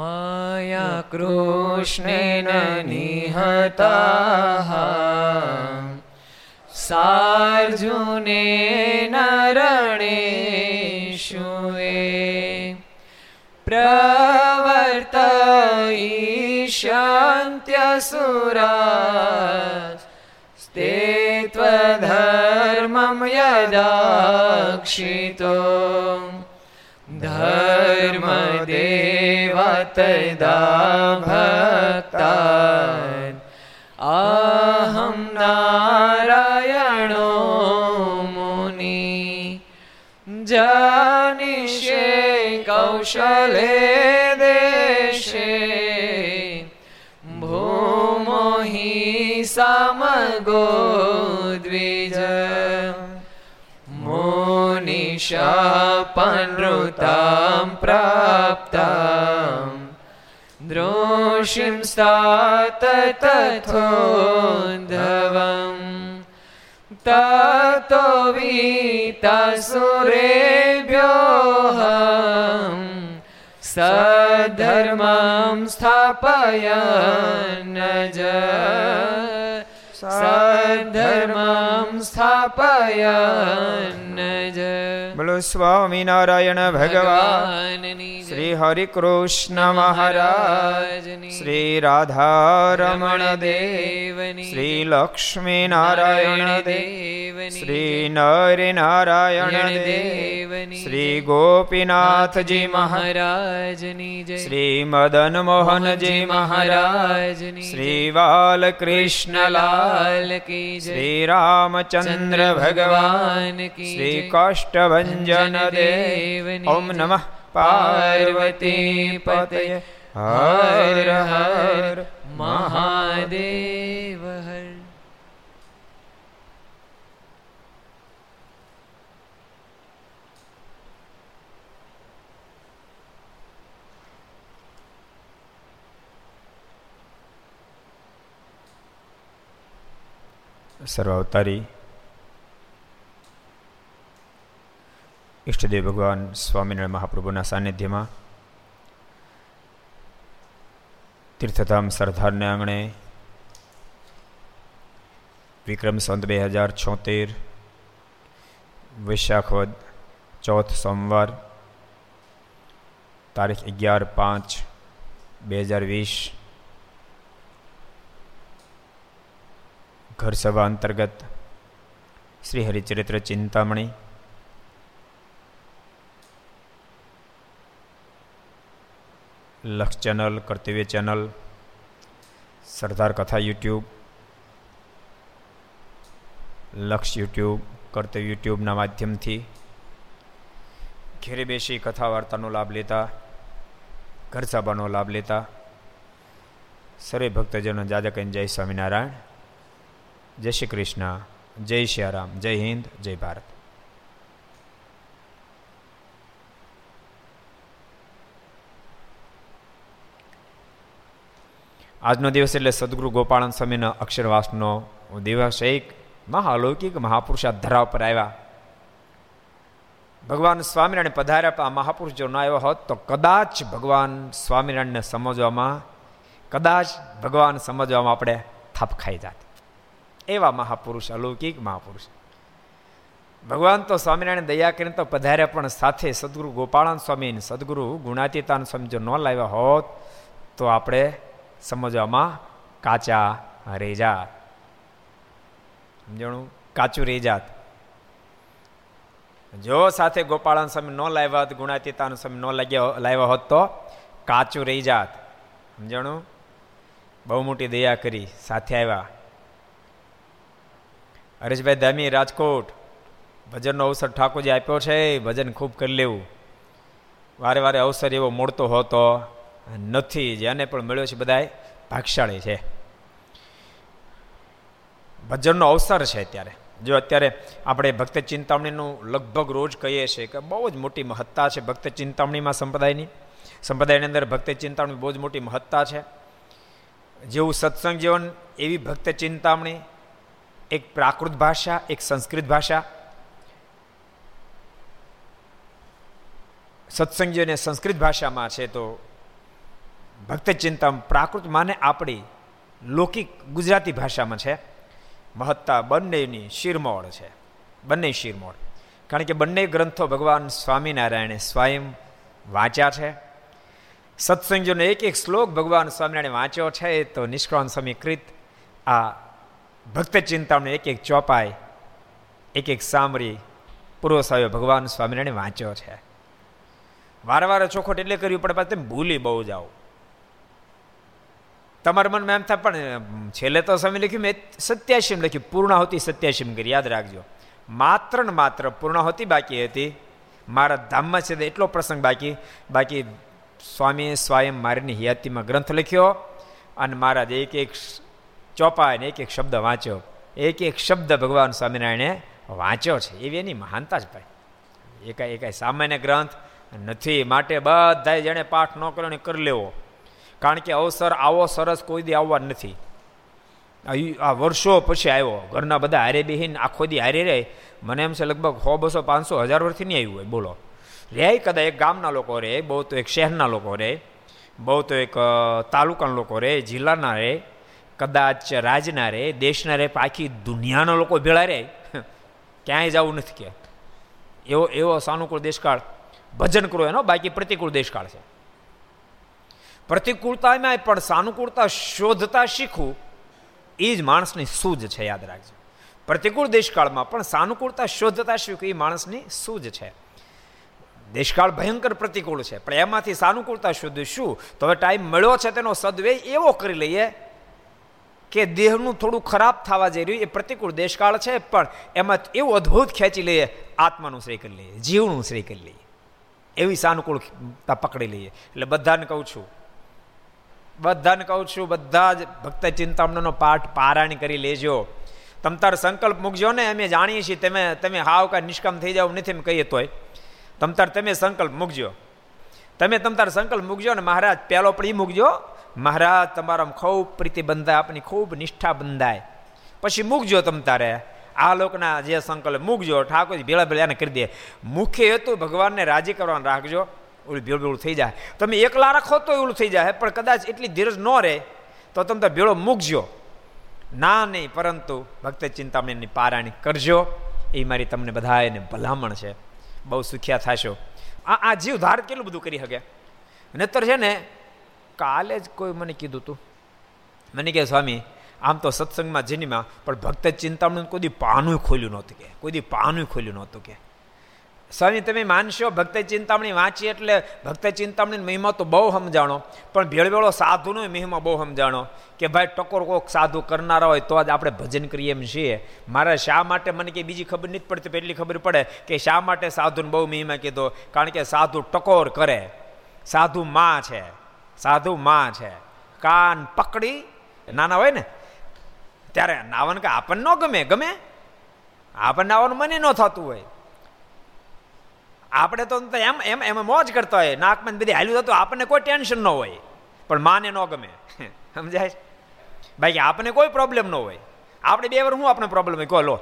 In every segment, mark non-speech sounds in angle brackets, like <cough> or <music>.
मया कृष्णेन निहताः सार्जुनेन रणेषुवे प्रवर्तयिष्यन्त्यसुरा ते त्वधर्मं यदाक्षितो धर्मदेव तदा भक्ता अहं नारायणो मुनि जानिषे कौशले देशे भूमो हि समगो द्विज मोनिशापनृतां प्राप्ताम् द्रोषिं स्तात तथोद्धवम् ततो वीतासुरेभ्योऽहम् सधर्मं स्थापयन् ज સધર્મમ સ્થાપયન જ બોલો સ્વામિનારાયણ ભગવાન શ્રી હરિ કૃષ્ણ મહારાજ શ્રી રાધારમણ દેવની શ્રી લક્ષ્મી નારાયણ દેવ. શ્રી નર નારાયણ દેવની શ્રી ગોપીનાથજી મહારાજની જય. શ્રી મદન મોહનજી મહારાજ શ્રી બાલકૃષ્ણલા લાલ કી શ્રી રામચંદ્ર ભગવાન કી શ્રી કાષ્ટભન દેવ ઓમ નમઃ પાર્વતી પતય હર હર મહાદેવ હર સર્વાવતારી. ઈષ્ટદેવ ભગવાન સ્વામિનારાયણ મહાપ્રભુના સાનિધ્યમાં તીર્થધામ સરદારને આંગણે વિક્રમ સંત બે હજાર છોતેર, વૈશાખવદ ચોથ સોમવાર, તારીખ અગિયાર પાંચ બે હજાર વીસ ઘર સભા અંતર્ગત શ્રી હરિચરિત્ર ચિંતામણી લક્ષ ચેનલ, કર્તવ્ય ચેનલ, સરદાર કથા યુટ્યુબ, લક્ષ યુટ્યુબ, કર્તવ્ય યુટ્યુબના માધ્યમથી ઘેરે બેસી કથા વાર્તાનો લાભ લેતા, ઘર સભાનો લાભ લેતા સરે ભક્તજનો જાદા કહીને જય સ્વામિનારાયણ. જય શ્રી કૃષ્ણ, જય શ્યારામ જય હિન્દ, જય ભારત. આજનો દિવસ એટલે સદગુરુ ગોપાળન સ્વામીના અક્ષરવાસનો દિવસ એક મહાલૌકિક મહાપુરુષા ધરા પર આવ્યા. ભગવાન સ્વામિનારાયણ પધાર્યા આ મહાપુરુષ જો ન આવ્યો હોત તો કદાચ ભગવાન સ્વામિનારાયણને સમજવામાં, કદાચ ભગવાન સમજવામાં આપણે થાપ ખાઈ જાત. એવા મહાપુરુષ, અલૌકિક મહાપુરુષ. ભગવાન તો સ્વામિનારાયણ દયા કરીને તો પધાર્યા, પણ સાથે સદગુરુ ગોપાળાન સ્વામી સદગુરુ ગુણાતીતાન સ્વામી જો ન લાવ્યા હોત, તો આપણે સમજવામાં કાચા રહી સમજણું? કાચું રહી જાત જો સાથે ગોપાળાન સ્વામી ન લાવ્યા હોત, ગુણાતીતાન સ્વામી ન લાગ્યા લાવ્યા હોત, તો કાચું રહી જાત સમજણું? બહુ મોટી દયા કરી સાથે આવ્યા. હરેશભાઈ ધામી રાજકોટ. ભજનનો અવસર ઠાકોરજી આપ્યો છે ભજન ખૂબ કરી લેવું. વારે વારે અવસર એવો મળતો હોતો નથી જેને પણ મળ્યો છે બધા ભાગશાળી છે. ભજનનો અવસર છે અત્યારે. જો અત્યારે આપણે ભક્ત ચિંતામણીનું લગભગ રોજ કહીએ છીએ કે બહુ જ મોટી મહત્તા છે ભક્ત ચિંતામણીમાં સંપ્રદાયની. સંપ્રદાયની અંદર ભક્ત ચિંતામણી બહુ જ મોટી મહત્તા છે. જેવું સત્સંગ જીવન એવી ભક્ત ચિંતામણી એક પ્રાકૃત ભાષા, એક સંસ્કૃત ભાષા. સત્સંગીઓને સંસ્કૃત ભાષામાં છે તો ભક્ત ચિંતા પ્રાકૃત માને આપણી લૌકિક ગુજરાતી ભાષામાં છે. મહત્તા બંનેની શિરમોળ છે. બંને શિરમોળ. કારણ કે બંને ગ્રંથો ભગવાન સ્વામિનારાયણે સ્વયં વાંચ્યા છે. સત્સંગીઓનો એક એક શ્લોક ભગવાન સ્વામિનારાયણે વાંચ્યો છે તો નિષ્કળ સમીકૃત આ ભક્ત ચિંતામણી એક એક ચોપાઈ, એક એક સામરી પૂર્વ સાહેબ ભગવાન સ્વામિનારાયણ વાંચ્યો છે. વારવાર ચોખોટ એટલે કર્યું, પણ પાછું ભૂલી બહુ જાઓ. તમારા મનમાં એમ થાય, પણ છેલ્લે તો સમય લખ્યું, મેં સત્યાસીમ લખ્યું, પૂર્ણાહુતિ સત્યાસીમ કરી, યાદ રાખજો. માત્ર ને માત્ર પૂર્ણાહુતિ બાકી હતી. મારા ધામમાં છે એટલો પ્રસંગ બાકી. બાકી સ્વામીએ સ્વયં મારીની હયાતીમાં ગ્રંથ લખ્યો, અને મહારાજ એક એક ચોપા ને એક એક શબ્દ વાંચ્યો. એક એક શબ્દ ભગવાન સ્વામિનારાયણે વાંચ્યો છે. એવી એની મહાનતા જ ભાઈ. એકાય એકાય સામાન્ય ગ્રંથ નથી. માટે બધા જેણે પાઠ ન કર્યો ને કરી લેવો. કારણ કે અવસર આવો સરસ કોઈ દી આવવા નથી. આ વર્ષો પછી આવ્યો. ઘરના બધા હારે બેહીને આખો દી હારે રહે. મને એમ છે લગભગ સો, બસો, પાંચસો હજાર વર્ષથી નહીં આવ્યું હોય. બોલો. રે કદાચ એક ગામના લોકો રહે, બહુ તો એક શહેરના લોકો રહે, બહુ તો એક તાલુકાના લોકો રહે, જિલ્લાના રહે. કદાચ રાજના રે, દેશના રે આખી દુનિયાના લોકો ભેળા રહે ક્યાંય જવું નથી કે. એવો એવો સાનુકૂળ દેશકાળ. ભજન કરો એનો, બાકી પ્રતિકૂળ દેશકાળ છે. પ્રતિકૂળતામાં પણ સાનુકૂળતા શોધતા શીખવું, એ જ માણસની સૂઝ છે, યાદ રાખજો. પ્રતિકૂળ દેશકાળમાં પણ સાનુકૂળતા શોધતા શીખવું, એ માણસની સૂઝ છે. દેશકાળ ભયંકર પ્રતિકૂળ છે, પણ એમાંથી સાનુકૂળતા શોધ્યું શું તો હવે ટાઈમ મળ્યો છે તેનો સદવે એવો કરી લઈએ કે દેહનું થોડું ખરાબ થવા જઈ રહ્યું એ પ્રતિકૂળ દેશકાળ છે, પણ એમાં એવું અદ્ભુત ખેંચી લઈએ, આત્માનું શ્રેય કરી લઈએ, જીવનું શ્રેય કરી લઈએ. એવી સાનુકૂળતા પકડી લઈએ. એટલે બધાને કહું છું, બધાને કહું છું, બધા જ ભક્ત ચિંતામણનો પાઠ પારાયણ કરી લેજો. તમ તાર સંકલ્પ મૂકજો ને, અમે જાણીએ છીએ, તમે તમે હાવ કાંઈ નિષ્કામ થઈ જાવ નથી એમ કહીએ તોય. તમ તાર, તમે સંકલ્પ મૂકજો. તમે તમતાર સંકલ્પ મૂકજો ને, મહારાજ, પહેલો પણ એ મૂકજો મહારાજ, તમારા ખૂબ પ્રીતિ બંધાય, આપની ખૂબ નિષ્ઠા બંધાય. પછી મૂકજો તમ તારે. આ લોકના જે સંકલ્પ, મૂકજો. ઠાકોરજી ભેળા ભેળા એને કરી દે. મુખ્ય હેતુ ભગવાનને રાજી કરવાનું રાખજો. ઓલું ભેળું ભેળું થઈ જાય. તમે એકલા રાખો તો ઓલું થઈ જાય. પણ કદાચ એટલી ધીરજ ન રહે, તો તમે ભેળો મૂકજો. ના નહીં, પરંતુ ભક્ત ચિંતામણીની પારાયણ કરજો. એ મારી તમને બધાને ભલામણ છે. બહુ સુખ્યા થશો. આ આ જીવ ધાર કેટલું બધું કરી શકે? નતર છે ને કાલે જ કોઈ મને કીધું તું. મને કે સ્વામી, આમ તો સત્સંગમાં જીનીમાં, પણ ભક્ત ચિંતામણી કોઈ પાનું ખોલ્યું નહોતું કે, કોઈ પાનું ખોલ્યું નહોતું કે. સ્વામી, તમે માનશો, ભક્ત ચિંતામણી વાંચી એટલે ભક્ત ચિંતામણી મહિમા તો બહુ સમજાણો, પણ ભેળવેળો સાધુનો મહિમા બહુ સમજાણો કે, ભાઈ, ટકોર કોક સાધુ કરનારા હોય તો જ આપણે ભજન કરીએ એમ છીએ. મારે શા માટે મને કે બીજી ખબર નથી પડતી એટલી ખબર પડે કે શા માટે સાધુને બહુ મહિમા કીધો? કારણ કે સાધુ ટકોર કરે, સાધુ માં છે. સાધુ માં છે. કાન પકડી, નાના હોય ને, ત્યારે નાવાનું કે આપણને ન ગમે ગમે? આપણને નાવાનું મને ન થતું હોય. આપણે તો એમ એમ, એમાં મોજ કરતા હોય, નાકમાં બધી હાલ્યું થતું આપણને કોઈ ટેન્શન ન હોય. પણ માને ન ગમે. <laughs> સમજાય? બાકી આપણને કોઈ પ્રોબ્લેમ ન હોય. આપણે બે વાર શું આપણે પ્રોબ્લેમ હોય કોઈ લો.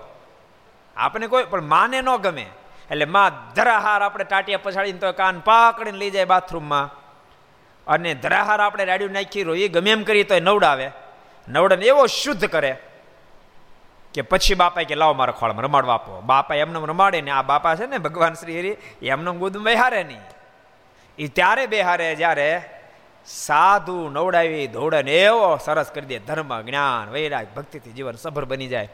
આપણને કોઈ, પણ માને ન ગમે. એટલે માં ધરાહાર આપણે ટાટિયા પછાડીને તો કાન પાકડીને લઈ જાય બાથરૂમમાં અને ધરાહાર આપણે રાડ્યું નાખી રહ્યું, એ ગમે એમ કરીએ તો એ નવડાવે. નવડાને એવો શુદ્ધ કરે કે પછી બાપા કે, લાવો મારા ખોળમાં, રમાડવા આપો. બાપા એમને રમાડે ને, આ બાપા છે ને, ભગવાન શ્રી હરિ એમને ગોદમાં બેહારે નહીં. એ ત્યારે બેહારે જ્યારે સાધુ નવડાવી ધોડે એવો સરસ કરી દે, ધર્મ, જ્ઞાન, વૈરાગ, ભક્તિથી જીવન સભર બની જાય.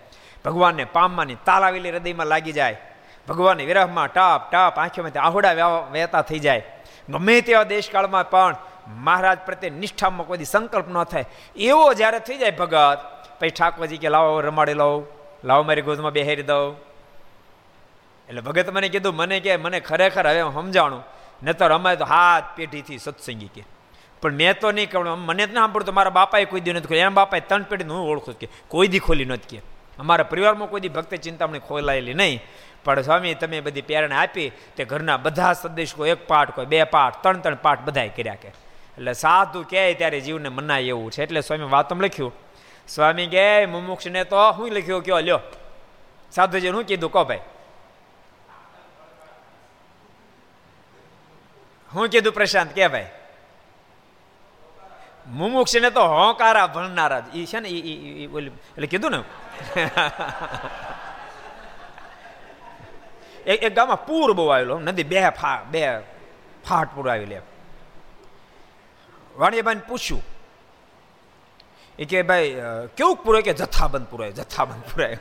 ભગવાનને પામવાની તાલાવેલી હૃદયમાં લાગી જાય. ભગવાનની વિરહમાં ટપ ટપ આંખીમાંથી આહોડા વહેતા થઈ જાય. ગમે તેવા દેશકાળમાં પણ મહારાજ પ્રત્યે નિષ્ઠામાં કોઈ સંકલ્પ ન થાય. એવો જ્યારે થઈ જાય ભગત, પછી ઠાકોરજી કે, લાવો, રમાડી લઉં લાવો મારી ગોદમાં બેહેરી દઉં. એટલે ભગત મને કીધું, મને કે, મને ખરેખર હવે સમજાણું. નતર અમારે તો હાથ પેઢીથી સત્સંગી કે. પણ મેં તો નહીં કહું મને જ ના સાંભળતું. મારા બાપાએ કોઈ દી નથી ખોલી એના બાપાએ ત્રણ પેઢી હું ઓળખું કે કોઈ દી ખોલી નથી કે. અમારા પરિવારમાં કોઈ દી ભક્ત ચિંતામણી ખોલાયેલી નહીં. પણ સ્વામી, તમે બધી પ્રેરણા આપી તે ઘરના બધા સદસ્યો એક પાઠ કોઈ, બે પાઠ, ત્રણ ત્રણ પાઠ બધાએ કર્યા કે. એટલે સાધુ કહે ત્યારે જીવને મનાય એવું છે. એટલે સ્વામી વાતમ લખ્યું. સ્વામી કહે, મુમુક્ષને તો શું લખ્યું કયો લ્યો. સાધુજી શું કીધું, કહો ભાઈ. હું કીધું, પ્રશાંત કે ભાઈ. મુમુક્ષને તો હોંકારા ભણનારા એ છે ને એ એટલે કીધું ને. <laughs> એક ગામમાં પૂર બહુ આવેલો, નદી બે ફા, બે ફાટ પૂર આવેલી વાણિયાભાઈને પૂછ્યું. એ કે ભાઈ કેવું પૂરાય કે જથ્થાબંધ પૂરાય જથ્થાબંધ પૂરાય?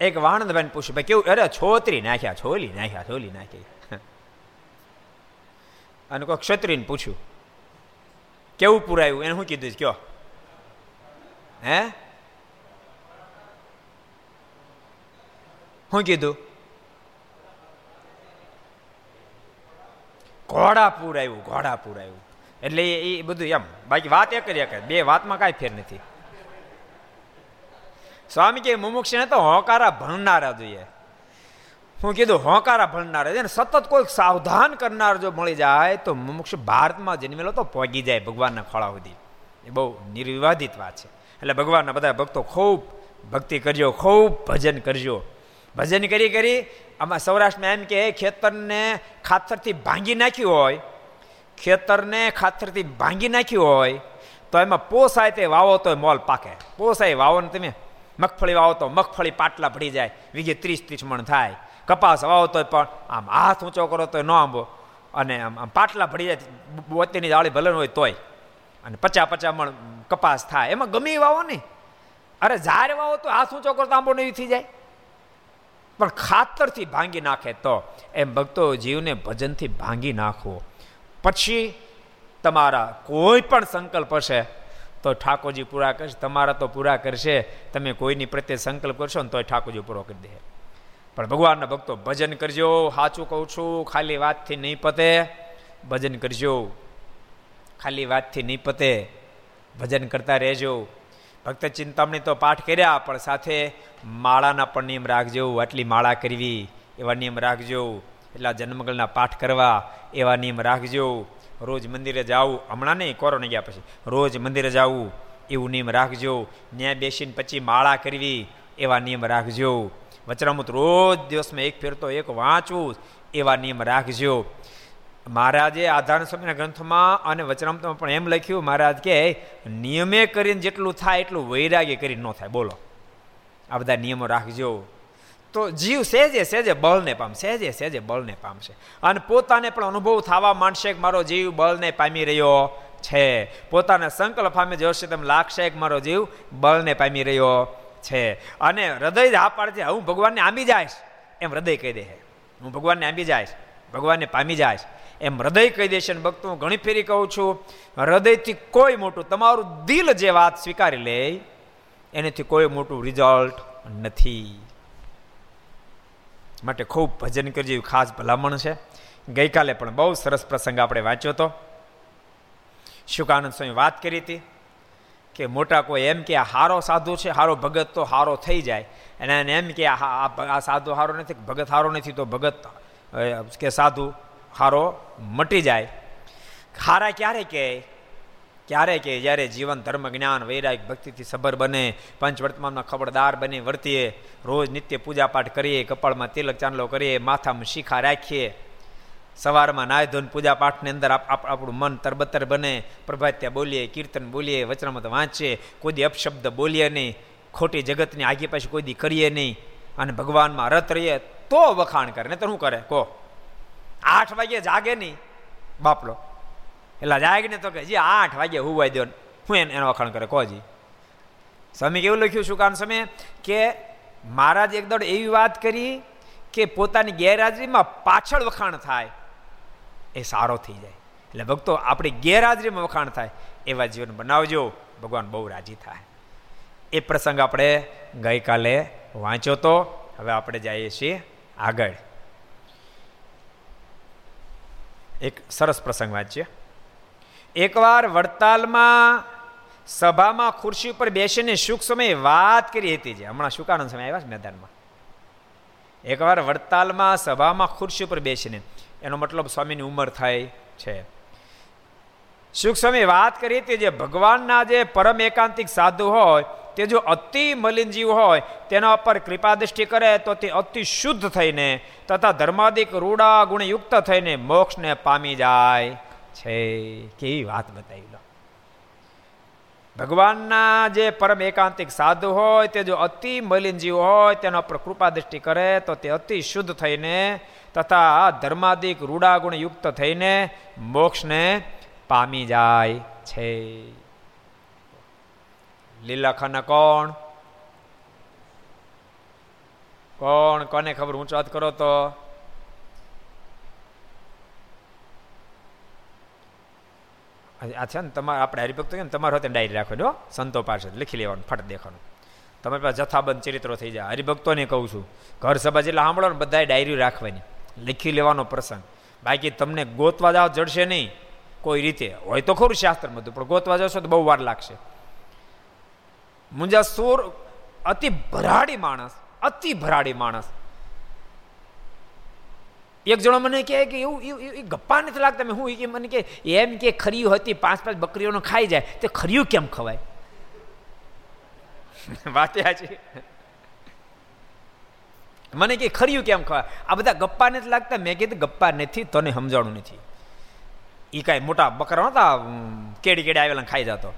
એક વાણંદભાઈને પૂછ્યું, ભાઈ, કેવું, અરે, છોતરી નાખ્યા, છોલી નાખ્યા, છોલી નાખી. અને કોઈ ક્ષત્રિયને પૂછ્યું, કેવું પુરાયું? એને શું કીધું કયો. હે? શું કીધું? ઘોડાપુર આવ્યું ઘોડાપુર આવ્યું. એટલે એ બધું એમ. બાકી વાત એક જ એક બે વાતમાં કાંઈ ફેર નથી. સ્વામી કે મુમુક્ષને તો હોંકારા ભણનારા જોઈએ. હું કીધું, હોંકારા ભણનારા છે ને સતત કોઈ સાવધાન કરનાર જો મળી જાય તો મુમુક્ષ ભારતમાં જન્મેલો તો પોગી જાય ભગવાનના ખોળા સુધી. એ બહુ નિર્વિવાદિત વાત છે. એટલે ભગવાનના બધા ભક્તો ખૂબ ભક્તિ કરજો, ખૂબ ભજન કરજો. ભજન કરી કરી આમાં સૌરાષ્ટ્રમાં એમ કે ખેતરને ખાતરથી ભાંગી નાખ્યું હોય, ખેતરને ખાતરથી ભાંગી નાખ્યું હોય, તો એમાં પોસાય તે વાવો તો મોલ પાકે. પોસાય વાવો ને તમે મગફળી વાવો તો મગફળી પાટલા ભળી જાય, વીઘે ત્રીસ ત્રીસ મણ થાય. કપાસ વાવો તો પણ આમ હાથ ઊંચો કરો તો ન આંબો. અને આમ આમ પાટલા ભળી જાય બોતેની જાળી ભલન હોય તોય. અને પચા પચા મણ કપાસ થાય. એમાં ગમે વાવો નહીં અરે ઝાર વાવો તો હાથ ઊંચો કરો તો આંબો નહીં થઈ જાય. પણ ખાતરથી ભાંગી નાખે તો એમ ભક્તો જીવને ભજનથી ભાંગી નાખવો પછી તમારા કોઈ પણ સંકલ્પ હશે તો ઠાકોરજી પૂરા કરશે, તમારા તો પૂરા કરશે, તમે કોઈની પ્રત્યે સંકલ્પ કરશો ને તોય ઠાકોરજી પૂરો કરી દે. પણ ભગવાનના ભક્તો ભજન કરજો, સાચું કહું છું, ખાલી વાતથી નહીં પતે, ભજન કરજો. ખાલી વાતથી નહીં પતે, ભજન કરતા રહેજો. ભક્ત ચિંતામણી તો પાઠ કર્યા, પણ સાથે માળાના પણ નિયમ રાખજો. આટલી માળા કરવી, એવા નિયમ રાખજો. એટલા જન્મગળના પાઠ કરવા, એવા નિયમ રાખજો. રોજ મંદિરે જવું, હમણાં નહીં, કોરોના ગયા પછી. રોજ મંદિરે જવું, એવું નિયમ રાખજો. ન્યાય બેસીને પછી માળા કરવી, એવા નિયમ રાખજો. વચરામૃત રોજ દિવસમાં એક ફેરતો, એક વાંચવું, એવા નિયમ રાખજો. મહારાજે આધાર સ્વામીના ગ્રંથમાં અને વચનામતમાં પણ એમ લખ્યું, મહારાજ કે, નિયમે કરીને જેટલું થાય એટલું વૈરાગ્ય કરીને ન થાય. બોલો. આ બધા નિયમો રાખજો. તો જીવ સહેજે સહેજે બળને પામ, સહેજે સહેજે બળને પામશે અને પોતાને પણ અનુભવ થવા માંડશે કે મારો જીવ બળને પામી રહ્યો છે. પોતાના સંકલ્પ સામે જોશે તેમ લાગશે કે મારો જીવ બળને પામી રહ્યો છે. અને હૃદય હા પાડશે હું ભગવાનને આંબી જાય એમ હૃદય કહી દે હું ભગવાનને આંબી જાય ભગવાનને પામી જાય એમ હૃદય કહી દેશે ને ભક્તો હું ઘણી ફેરી કહું છું, હૃદયથી કોઈ મોટું, તમારું દિલ જે વાત સ્વીકારી લે, એનેથી કોઈ મોટું રિઝલ્ટ નથી. માટે ખૂબ ભજન કરજે, એવી ખાસ ભલામણ છે. ગઈકાલે પણ બહુ સરસ પ્રસંગ આપણે વાંચ્યો હતો. શુકાનંદ સ્વામી વાત કરી હતી કે મોટા કોઈ એમ કે આ હારો સાધુ છે, હારો ભગત તો હારો થઈ જાય. અને એને એમ કે આ સાધુ હારો નથી, ભગત હારો નથી, તો ભગત કે સાધુ હારો મટી જાય. હારા ક્યારે કે? ક્યારે કે? જ્યારે જીવન ધર્મ, જ્ઞાન, વૈરાગ, ભક્તિથી સબર બને પંચ વર્તમાનમાં ખબરદાર બને, વર્તીએ રોજ નિત્ય પૂજા પાઠ કરીએ, કપાળમાં તિલક ચાંદલો કરીએ, માથામાં શીખા રાખીએ. સવારમાં નાય ધોન પૂજા પાઠની અંદર આપણું મન તરબતર બને, પ્રભાત્યા બોલીએ, કીર્તન બોલીએ, વચનામત વાંચીએ, કોઈ દી અપશબ્દ બોલીએ નહીં, ખોટી જગતની આગે પાછી કોઈ દી કરીએ નહીં. અને ભગવાનમાં રત રહીએ, તો વખાણ કરે ને તો શું કરે? કહો. આઠ વાગે જાગે નહીં. બાપલો એટલે જાગને તો કે જી, આઠ વાગે હુવાઈ દો હું એને એનો વખાણ કરે. કોજી સ્વામી કેવું લખ્યું કારણ સમય કે મહારાજ એક દોડ એવી વાત કરી કે પોતાની ગેરહાજરીમાં પાછળ વખાણ થાય. એ સારો થઈ જાય. એટલે ભક્તો, આપણી ગેરહાજરીમાં વખાણ થાય. એવા જીવન બનાવજો. ભગવાન બહુ રાજી થાય. એ પ્રસંગ આપણે ગઈકાલે વાંચ્યો તો. હવે આપણે જઈએ છીએ આગળ. એક સરસ પ્રસંગ વાંચીએ. એકવાર વડતાલમાં સભામાં ખુરશી ઉપર બેસીને સુખ સમયે વાત કરી હતી જે. હમણાં શુકાનંદ સમય આવ્યા છે મેદાનમાં. એકવાર વડતાલમાં સભામાં ખુરશી ઉપર બેસીને, એનો મતલબ સ્વામીની ઉંમર થાય છે. સુખ સ્વામી વાત કરી હતી જે ભગવાનના જે પરમ એકાંતિક સાધુ હોય તે જો અતિ મલિન જીવ હોય, તેના ઉપર કૃપા દ્રષ્ટિ કરે, તો તે અતિ શુદ્ધ થઈને તથા ધર્માદિક રૂડા ગુણયુક્ત થઈને મોક્ષને પામી જાય છે. કેવી વાત બતાવી લો. ભગવાનના જે પરમ એકાંતિક સાધુ હોય, તે જો અતિ મલિન જીવ હોય, તેના પર કૃપા દ્રષ્ટિ કરે, તો તે અતિ શુદ્ધ થઈને તથા ધર્માદિક રૂડા ગુણ યુક્ત થઈને મોક્ષને પામી જાય છે. લીલાખાના કોણ? કોણ? કોને ખબર? ઊંચો વાત કરો તો. આ છે ને તમારે આપણે હરિભક્તો કે તમારે હોતે ડાયરી રાખવાની હો. સંતો પાસે લખી લેવાનું ફટ દેખાનું તમારી પાસે જથ્થાબંધ ચરિત્રો થઈ જાય. હરિભક્તોને કહું છું, ઘર સભા જેટલા સાંભળો ને બધાએ ડાયરી રાખવાની. લખી લેવાનો પ્રસંગ. બાકી તમને ગોતવા જાવ જડશે નહીં. કોઈ રીતે. હોય તો ખરું શાસ્ત્ર બધું પણ ગોતવા જશો તો બહુ વાર લાગશે. મુંજા સોર અતિ ભરાડી માણસ, અતિ ભરાડી માણસ. એક જણો મને કહે કે એવું એ ગપ્પા નથી લાગતા. મેં હું એ મને કે, એમ કે ખરીયું હતી, પાંચ પાંચ બકરીઓનો ખાઈ જાય, તે ખરીયું કેમ ખવાય? <laughs> વાત છે મને કે ખરીયું કેમ ખવાય? આ બધા ગપ્પા નથી લાગતા. મેં કીધું, ગપ્પા નથી, તને સમજાણું નથી. એ કાંઈ મોટા બકરા હતા કેડી કેડી આવેલા ખાઈ જતો.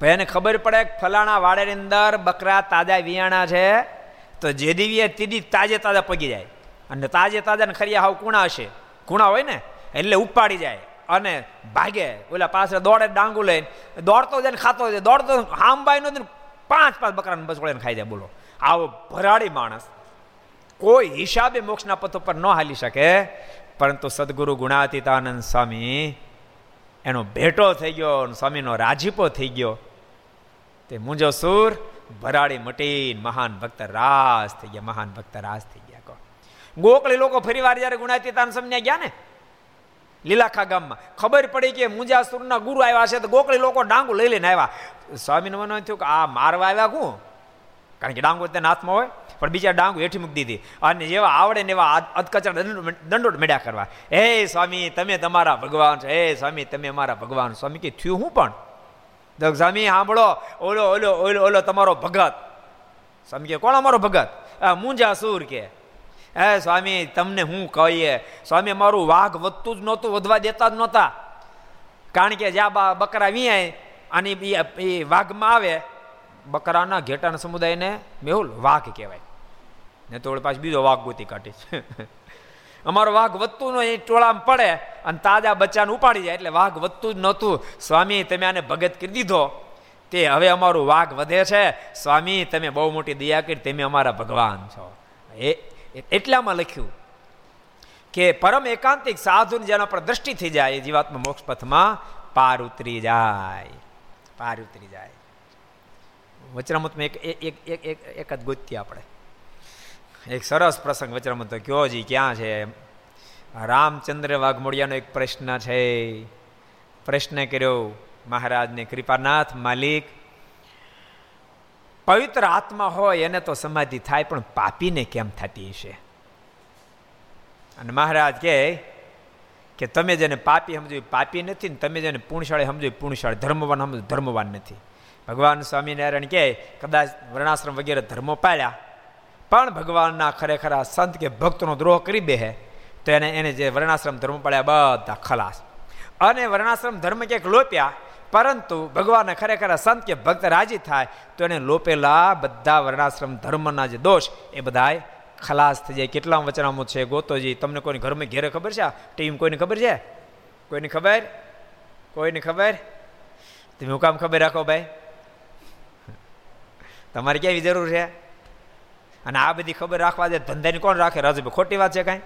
ભાઈ એને ખબર પડે કે ફલાણા વાડેની અંદર બકરા તાજા વિયાણા છે. તો જે દીવીએ તીદી તાજે તાજા પગી જાય. અને તાજે તાજા ને ખરી હાવ કુણા હશે. કુણા હોય ને, એટલે ઉપાડી જાય. અને ભાગે, ઓલા પાસે દોડે ડાંગુ લઈને, દોડતો જાય ખાતો જાય. દોડતો હામબાઈ નો પાંચ પાંચ બકરાને બસોળીને ખાઈ જાય, બોલો. આવો ભરાડી માણસ. કોઈ હિસાબે મોક્ષના પથ પર ન હાલી શકે. પરંતુ સદગુરુ ગુણાતીતાનંદ સ્વામી એનો ભેટો થઈ ગયો સ્વામીનો રાજીપો થઈ ગયો. તે મુંજો સુર ભરાડી મટીન, મહાન ભક્ત રાસ થઈ ગયા, મહાન ભક્ત રાસ થઈ ગયા ગોકળી લોકો ફરી વાર જયારે ગુણાતીતાન સમજ્યા ગયા ને, લીલાખા ગામમાં, ખબર પડી કે મુંજાસુરના ગુરુ આવ્યા છે, તો ગોકળી લોકો ડાંગુ લઈ લઈને આવ્યા. સ્વામીને મન થયું કે આ મારવા આવ્યા હું? કારણ કે ડાંગુ તેના હાથમાં હોય, પણ બીજા ડાંગુ હેઠી મૂકી દીધી. અને જેવા આવડે ને એવા અધકચર દંડોટ મેળ્યા કરવા. હે સ્વામી, તમે તમારા ભગવાન છો, હે સ્વામી, તમે અમારા ભગવાન સ્વામી કે, થયું હું પણ? તો સ્વામી સાંભળો ઓલો ઓલો ઓલો ઓલો તમારો ભગત. સ્વામી કે કોણ અમારો ભગત? મુંજાસુર કે. હે સ્વામી, તમને હું કહીએ. સ્વામી મારું વાઘ વધતું જ નહોતું, વધવા દેતા જ નહોતા. કારણ કે જ્યાં બકરા વિયાય અને એ વાઘમાં આવે, બકરાના ઘેટાના સમુદાયને મેહુલ વાઘ કહેવાય. ને તો પાછું બીજો વાઘ ગોતી કાઢી <laughs> અમારો વાઘ વધતું ન એ ટોળામાં પડે અને તાજા બચ્ચાને ઉપાડી જાય. એટલે વાઘ વધતું જ નહોતું. સ્વામી, તમે આને ભગત કરી દીધો. તે હવે અમારું વાઘ વધે છે. સ્વામી, તમે બહુ મોટી દયા કરી, તમે અમારા ભગવાન છો. એ એટલામાં લખ્યું કે પરમ એકાંતિક સાધુ જેના પર દ્રષ્ટિ થઈ જાય, એ જીવાત્મા મોક્ષ પથમાં પાર ઉતરી જાય. પાર ઉતરી જાય. વચરામતમાં એક એક એક એક એક જ ગોતી આપણે. એક સરસ પ્રસંગ વચરામત કયો જી, ક્યાં છે? રામચંદ્ર વાઘમોડિયાનો એક પ્રશ્ન છે. પ્રશ્ન કર્યો મહારાજને, કૃપાનાથ, માલિક, પવિત્ર આત્મા હોય એને તો સમાધિ થાય, પણ પાપીને કેમ થતી હશે? અને મહારાજ કહે કે, તમે જેને પાપી સમજો પાપી નથી ને તમે જેને પુણશાળી સમજો પુણશાળી ધર્મવાન સમજો ધર્મવાન નથી. ભગવાન સ્વામિનારાયણ કહે, કદાચ વર્ણાશ્રમ વગેરે ધર્મો પાડ્યા પણ ભગવાનના ખરેખર આ સંત કે ભક્તનો દ્રોહ કરી બેહે તો એને એને જે વર્ણાશ્રમ ધર્મ પડ્યા બધા ખલાસ. અને વર્ણાશ્રમ ધર્મ ક્યાંક લોપ્યા, પરંતુ ભગવાનને ખરેખર સંત કે ભક્ત રાજી થાય, તો એને લોપેલા બધા વર્ણાશ્રમ ધર્મના જે દોષ, એ બધાય ખલાસ થઈ જાય. કેટલા વચનામો છે ગોતોજી? તમને કોઈની ઘરમાં ઘેરે ખબર છે? ટીમ કોઈને ખબર છે? કોઈની ખબર? કોઈની ખબર? તમે હું કામ ખબર રાખો ભાઈ? <laughs> તમારે ક્યાંય જરૂર છે? અને આ બધી ખબર રાખવા દે, ધંધાની કોણ રાખે? રાજુભાઈ ખોટી વાત છે કાંઈ?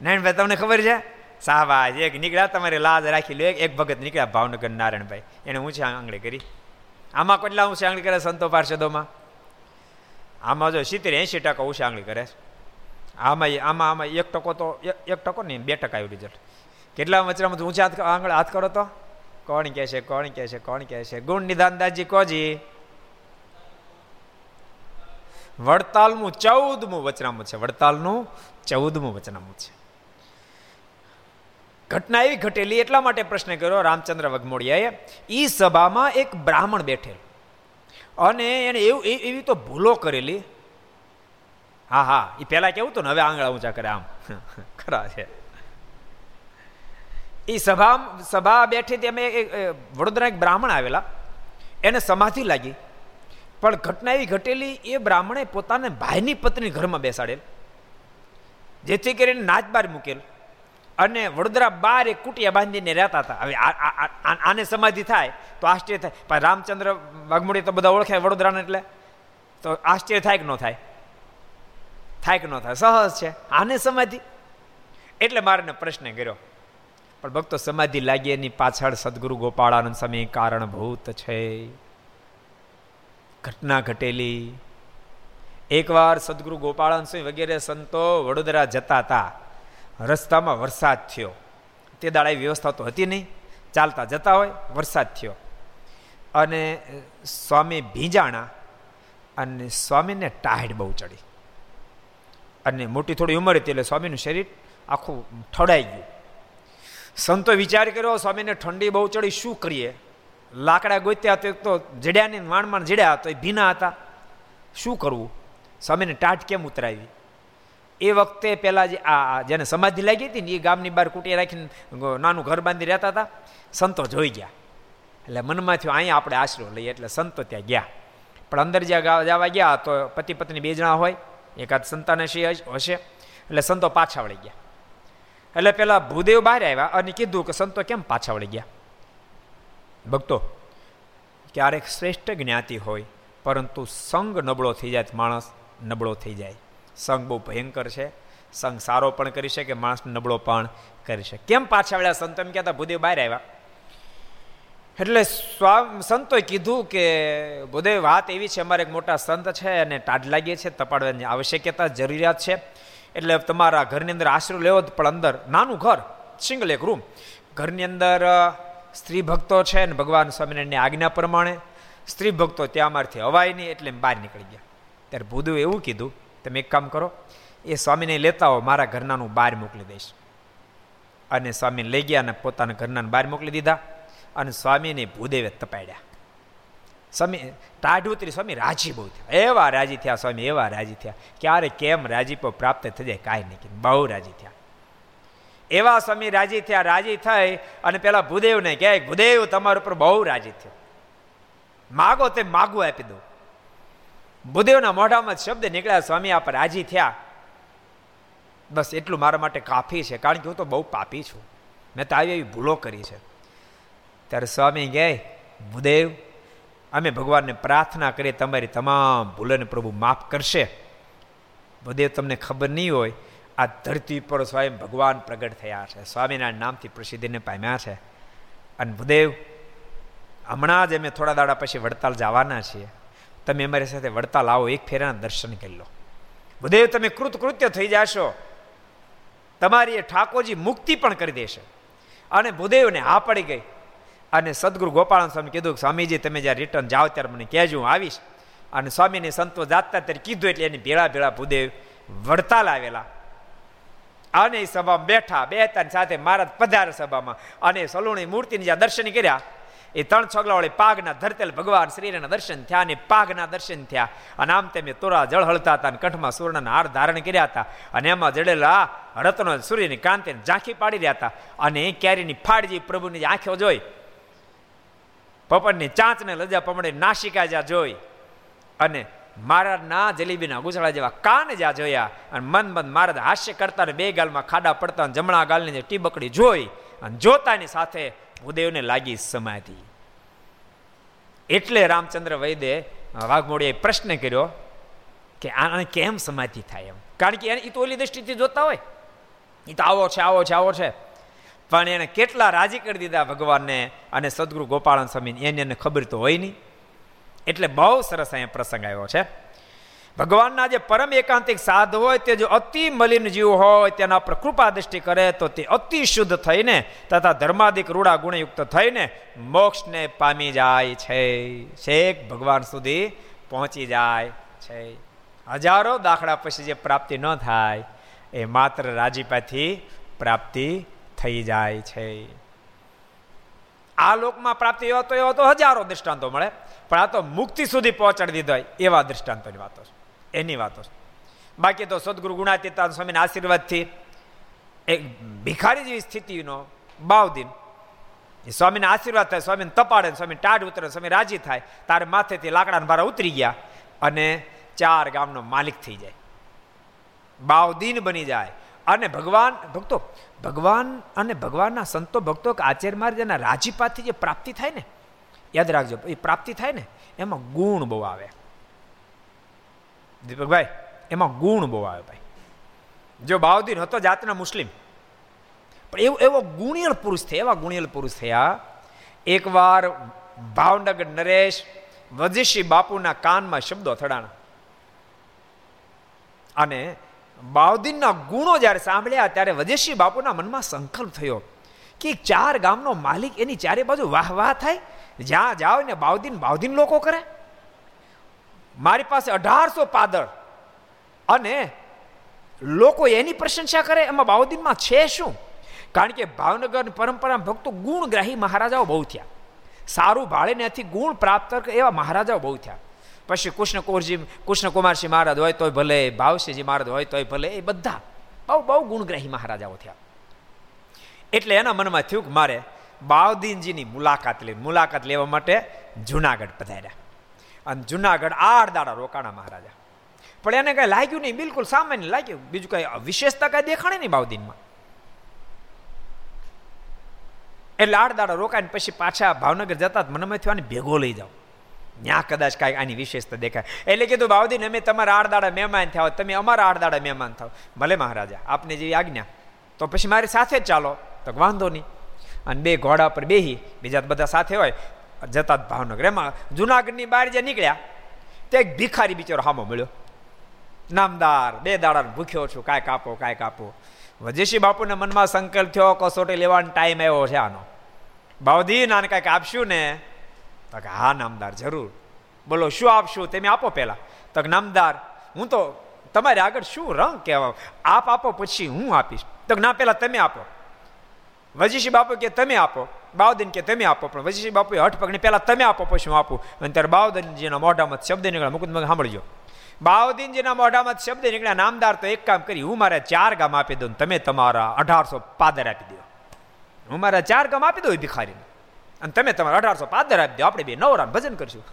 નારાયણભાઈ તમને ખબર છે? શાહબાજ એક નીકળ્યા તમારે લાજ રાખી લો. એક ભગત નીકળ્યા ભાવનગર નારાયણભાઈ એને ઊંચી આંગળી કરી? આમાં કેટલા ઊંચી આંગળી કરે સંતો પાર્ષદોમાં? આમાં જો સિત્તેર એંશી ટકા ઊંચી આંગળી કરે આમાં આમાં આમાં એક ટકો તો એક ટકો નહીં, બે ટકા આવ્યું રિઝલ્ટ કેટલા વચરામાં ઊંચા હાથ આંગળ હાથ કરો તો? કોણ કહે છે, કોણ કહે છે, કોણ કહે છે? ગુણ નિધાનદાસજી કોજી? વડતાલનું ચૌદમું વચનામું છે. વડતાલનું ચૌદમું વચનામું છે. ઘટના એવી ઘટેલી, એટલા માટે પ્રશ્ન કર્યો રામચંદ્ર વગમોડિયાએ એ સભામાં એક બ્રાહ્મણ બેઠેલ. અને એને એવું એવી તો ભૂલો કરેલી. હા હા એ પહેલાં કેવું હતું ને, હવે આંગળા ઊંચા કરે આમ. <laughs> ખરા છે. એ સભા સભા બેઠી હતી અમે વડોદરા એક બ્રાહ્મણ આવેલા. એને સમાધિ લાગી. પણ ઘટના એવી ઘટેલી, એ બ્રાહ્મણે પોતાને ભાઈની પત્ની ઘરમાં બેસાડેલ, જેથી કરીને નાચ બાર મૂકેલ અને વડોદરા બાર એ કુટિયા બાંધીને રહેતા હતા. હવે આને સમાધિ થાય તો આશ્ચર્ય થાય. પણ રામચંદ્ર વાઘમોડી તો બધા ઓળખાય વડોદરાને એટલે. તો આશ્ચર્ય થાય કે ન થાય? થાય કે ન થાય? સહજ છે. આને સમાધિ? એટલે મારે પ્રશ્ન કર્યો. પણ ભક્તો સમાધિ લાગી એની પાછળ સદગુરુ ગોપાળાનંદ સ્વામી કારણભૂત છે. ઘટના ઘટેલી. એકવાર સદગુરુ ગોપાળન સિંહ વગેરે સંતો વડોદરા જતા હતા. રસ્તામાં વરસાદ થયો. તે દાડાએ વ્યવસ્થા તો હતી નહીં. ચાલતા જતા હોય, વરસાદ થયો. અને સ્વામી ભીંજાણા અને સ્વામીને ટાઢ બહુ ચડી. અને મોટી થોડી ઉંમર હતી એટલે સ્વામીનું શરીર આખું ઠડાઈ ગયું. સંતો વિચાર કર્યો, સ્વામીને ઠંડી બહુ ચડી, શું કરીએ? લાકડા ગોત્યા તો એક તો જડ્યાની વાણમાં જડ્યા તો એ ભીના હતા. શું કરવું? સ્વામીને ટાટ કેમ ઉતરાવી? એ વખતે પહેલાં જે આ જેને સમાધિ લાગી હતી ને એ ગામની બહાર કૂટી રાખીને નાનું ઘર બાંધી રહેતા હતા. સંતો જોઈ ગયા. એટલે મનમાં થયું, અહીંયા આપણે આશરો લઈએ. એટલે સંતો ત્યાં ગયા. પણ અંદર જ્યાં જવા ગયા તો પતિ પત્ની બે જણા હોય. એકાદ સંતાન હશે. એટલે સંતો પાછા વળી ગયા. એટલે પેલા ભૂદેવ બહાર આવ્યા અને કીધું કે સંતો કેમ પાછા વળી ગયા? ભક્તો, ક્યારેક શ્રેષ્ઠ જ્ઞાતિ હોય, પરંતુ સંગ નબળો થઈ જાય માણસ નબળો થઈ જાય. સંગ બહુ ભયંકર છે. સંગ સારો પણ કરી શકે, માણસ નબળો પણ કરી શકે. કેમ પાછા વળ્યા સંતો? એમ કહેતા ભૂદેવ બહાર આવ્યા. એટલે સ્વામ, સંતોએ કીધું કે, ભૂદેવ, વાત એવી છે, અમારે એક મોટા સંત છે અને ટાઢ લાગીએ છે તપાડવાની આવશ્યકતા, જરૂરિયાત છે. એટલે તમારા ઘરની અંદર આશરો લેવો પણ અંદર. નાનું ઘર, સિંગલ એક રૂમ. ઘરની અંદર સ્ત્રી ભક્તો છે ને ભગવાન સ્વામિનારાયણની આજ્ઞા પ્રમાણે સ્ત્રી ભક્તો ત્યાં અમારથી હવાય નહીં એટલે બહાર નીકળી ગયા. ત્યારે ભૂદુ એવું કીધું, તમે એક કામ કરો, એ સ્વામીને લેતા હો મારા ઘરનાનું બહાર મોકલી દઈશ. અને સ્વામીને લઈ ગયા અને પોતાના ઘરનાને બહાર મોકલી દીધા અને સ્વામીને ભૂદેવે તપાડ્યા. સ્વામી ટાઢ સ્વામી રાજી બહુ થયા. એવા રાજી થયા સ્વામી, એવા રાજી થયા. ક્યારે, કેમ રાજીપો પ્રાપ્ત થઈ જાય કાંઈ નહીં બહુ રાજી થયા. એવા સ્વામી રાજી થયા, રાજી થઈ અને પેલા ભૂદેવને કહે, ભૂદેવ, તમારા ઉપર બહુ રાજી થયો. માગો તે માગું આપી દો ભૂદેવના મોઢામાં શબ્દ નીકળ્યા, સ્વામી, આપ રાજી થયા. બસ એટલું મારા માટે કાફી છે, કારણ કે હું તો બહુ પાપી છું. મેં તો આવી એવી ભૂલો કરી છે. ત્યારે સ્વામી કહે, ભૂદેવ, અમે ભગવાનને પ્રાર્થના કરીએ, તમારી તમામ ભૂલોને પ્રભુ માફ કરશે. ભૂદેવ, તમને ખબર નહીં હોય આ ધરતી પર સ્વયં ભગવાન પ્રગટ થયા છે. સ્વામિનારાયણ નામથી પ્રસિદ્ધિને પામ્યા છે. અને ભૂદેવ, હમણાં જ અમે થોડા દાડા પછી વડતાલ જવાના છીએ. તમે અમારી સાથે વડતાલ આવો, એક ફેરાના દર્શન કરી લો. ભૂદેવ, તમે કૃતકૃત્ય થઈ જશો. તમારી એ ઠાકોરજી મુક્તિ પણ કરી દેશે. અને ભૂદેવને હા પડી ગઈ. અને સદગુરુ ગોપાલ સ્વામી કીધું સ્વામીજી, તમે જ્યારે રિટર્ન જાઓ ત્યારે મને કહેજો, હું આવીશ. અને સ્વામીને સંતો જાતતા ત્યારે કીધું, એટલે એની ભેળા ભેળા ભૂદેવ વડતાલ આવેલા. એ સભામાં બેઠા બેતા સાથે મહારાજ પધાર સભામાં. અને સલુણી મૂર્તિની જ્યાં દર્શન કર્યા, એ ત્રણ છગલાવાળી પાગના ધરતેલ ભગવાન શ્રીના દર્શન થયા અને પાગના દર્શન થયા. અને આમ તેમે તોરા જળ હળતા હતા અને કંઠમાં સુવર્ણના હાર ધારણ કર્યા હતા. અને એમાં જડેલા રત્નો સૂર્યની કાંતિને ઝાંખી પાડી રહ્યા હતા. અને એ કેરીની ફાડજી પ્રભુની આંખો જોઈ, પપનની ચાંચને લજા પમડે નાસિકા જ્યાં જોઈ અને મહારાજના જલેબીના ગુસળા જેવા કાન જ્યાં જોયા અને મન મન મહારાજ હાસ્ય કરતા ને બે ગાલમાં ખાડા પડતા જમણા ગાલની જે ટીબકડી જોઈ અને જોતાની સાથે ભૂદેવને લાગી સમાધિ. એટલે રામચંદ્ર વૈદે વાઘમોડીએ પ્રશ્ન કર્યો કે આને કેમ સમાધિ થાય એમ? કારણ કે એ તો ઓલી દ્રષ્ટિથી જોતા હોય. એ તો આવો છે આવો છે આવો છે. પણ એને કેટલા રાજી કરી દીધા ભગવાનને અને સદગુરુ ગોપાળન સ્વામીને? એને એને ખબર તો હોય નહીં. એટલે બહુ સરસ અહીંયા પ્રસંગ આવ્યો છે. ભગવાનના જે પરમ એકાંતિક સાધ હોય, તે જો અતિ મલિન જીવ હોય, તેના પર કૃપા દ્રષ્ટિ કરે, તો તે અતિ શુદ્ધ થઈને તથા ધર્માદિક રૂડા ગુણયુક્ત થઈને મોક્ષને પામી જાય છે. શેખ ભગવાન સુધી પહોંચી જાય છે. હજારો દાખલા પછી જે પ્રાપ્તિ ન થાય, એ માત્ર રાજીપાથી પ્રાપ્તિ થઈ જાય છે. આ લોકમાં પ્રાપ્તિ એવા તો એવા તો હજારો દૃષ્ટાંતો મળે. પણ આ તો મુક્તિ સુધી પહોંચાડી દીધો હોય એવા દૃષ્ટાંતોની વાતો છે. એની વાતો છે. બાકી તો સદગુરુ ગુણાતીતાન સ્વામીના આશીર્વાદથી એક ભિખારી જેવી સ્થિતિનો બાવદીન. એ સ્વામીને આશીર્વાદ થાય, સ્વામીને તપાડે સ્વામી ટાઢ ઉતરે, સ્વામી રાજી થાય, તારે માથેથી લાકડાના ભારા ઉતરી ગયા અને ચાર ગામનો માલિક થઈ જાય. બાવદીન બની જાય. અને ભગવાન, ભક્તો, ભગવાન અને ભગવાનના સંતો, ભક્તો કે આચાર્ય મહારાજના રાજીપાથી જે પ્રાપ્તિ થાય ને યાદ રાખજો, એ પ્રાપ્તિ થાય ને, એમાં ગુણ બહુ આવે. દીપકભાઈ, એમાં ગુણ બહુ આવે ભાઈ. જો બાઉદ્દીન હતો જાતના મુસ્લિમ, પણ એવો એવો ગુણિયલ પુરુષ થયા, એવા ગુણિયલ પુરુષ થયા, એકવાર ભાવનગર નરેશ વજીશી બાપુના કાનમાં શબ્દો થડાણા અને બાઉદ્દીનના ગુણો જ્યારે સાંભળ્યા, ત્યારે વજેશી બાપુના મનમાં સંકલ્પ થયો કે ચાર ગામનો માલિક એની ચારે બાજુ વાહ વાહ થાય જ્યાં જાઓ ને બાવદીન બાવદીન લોકો કરે. મારી પાસે અઢારસો પાદળ. અને લોકો એની પ્રશંસા કરે, એમાં બાવદીનમાં છે શું? કારણ કે ભાવનગર પરંપરા ભક્તો ગુણગ્રાહી મહારાજાઓ બહુ થયા. સારું ભાળે નથી ગુણ પ્રાપ્ત એવા મહારાજાઓ બહુ થયા. પછી કૃષ્ણકુરજી કૃષ્ણકુમારસિંહ મહારાજ હોય તોય ભલે ભાવસિંહજી મહારાજ હોય તોય ભલે, એ બધા બહુ બહુ ગુણગ્રાહી મહારાજાઓ થયા. એટલે એના મનમાં થયું કે મારે બાવદીનજીની મુલાકાત લે, મુલાકાત લેવા માટે જુનાગઢ પધાર્યા. અને જુનાગઢ આઠ દાડા રોકાણા મહારાજા. પણ એને કઈ લાગ્યું નહીં, બિલકુલ સામાન્ય લાગ્યું. બીજું કઈ વિશેષતા કઈ દેખાણે નહીં બાવદીનમાં. એટલે આઠ દાડા રોકાઈને પછી પાછા ભાવનગર જતા મને થયું ભેગો લઈ જાઓ. ત્યાં કદાચ કાંઈક આની વિશેષતા દેખાય. એટલે કીધું, બાવદીન, અમે તમારા આઠ દાડા મહેમાન થયા તમે અમારા આઠ દાડા મહેમાન થાવ. ભલે મહારાજા, આપને જેવી આજ્ઞા. તો પછી મારી સાથે જ ચાલો. તો વાંધો નહીં. અને બે ઘોડા પર બેહી, બીજા બધા સાથે હોય, જતા ભાવનગર. એમાં જુનાગઢની બહાર જે નીકળ્યા તે એક ભિખારી બિચારો હામો મળ્યો. નામદાર, બે દાડા ભૂખ્યો છું કાંઈક આપો કાંઈક આપો વજેશી બાપુને મનમાં સંકલ્પ થયો કસોટી લેવાનો ટાઈમ આવ્યો છે આનો. બાવધી, નાને કાંઈક આપશું ને? તો કે, હા, નામદાર, જરૂર. બોલો, શું આપશું? તમે આપો પહેલાં. તો નામદાર, હું તો તમારે આગળ શું રંગ કહેવા? આપ આપો, પછી હું આપીશ. તો ના, પહેલાં તમે આપો. વજીશી બાપુ કે તમે આપો, બાવદન કે તમે આપો, પણ વજીશી બાપુએ હઠ પકડી પહેલાં તમે આપો, પછી હું આપું. અને ત્યારે બાવદનજીના મોઢામાં શબ્દ નીકળ્યા. મુકુંદ સાંભળજો. બાવદીનજીના મોઢામાં શબ્દ નીકળ્યા. નામદાર તો એક કામ કરી, હું મારે ચાર ગામ આપી દઉં તમે તમારા અઢારસો પાદર આપી દો. હું મારા ચાર ગામ આપી દઉં ભિખારીને. અને તમે તમારા અઢારસો પાદર આપી દો. આપણે બે નવરા ભજન કરશું.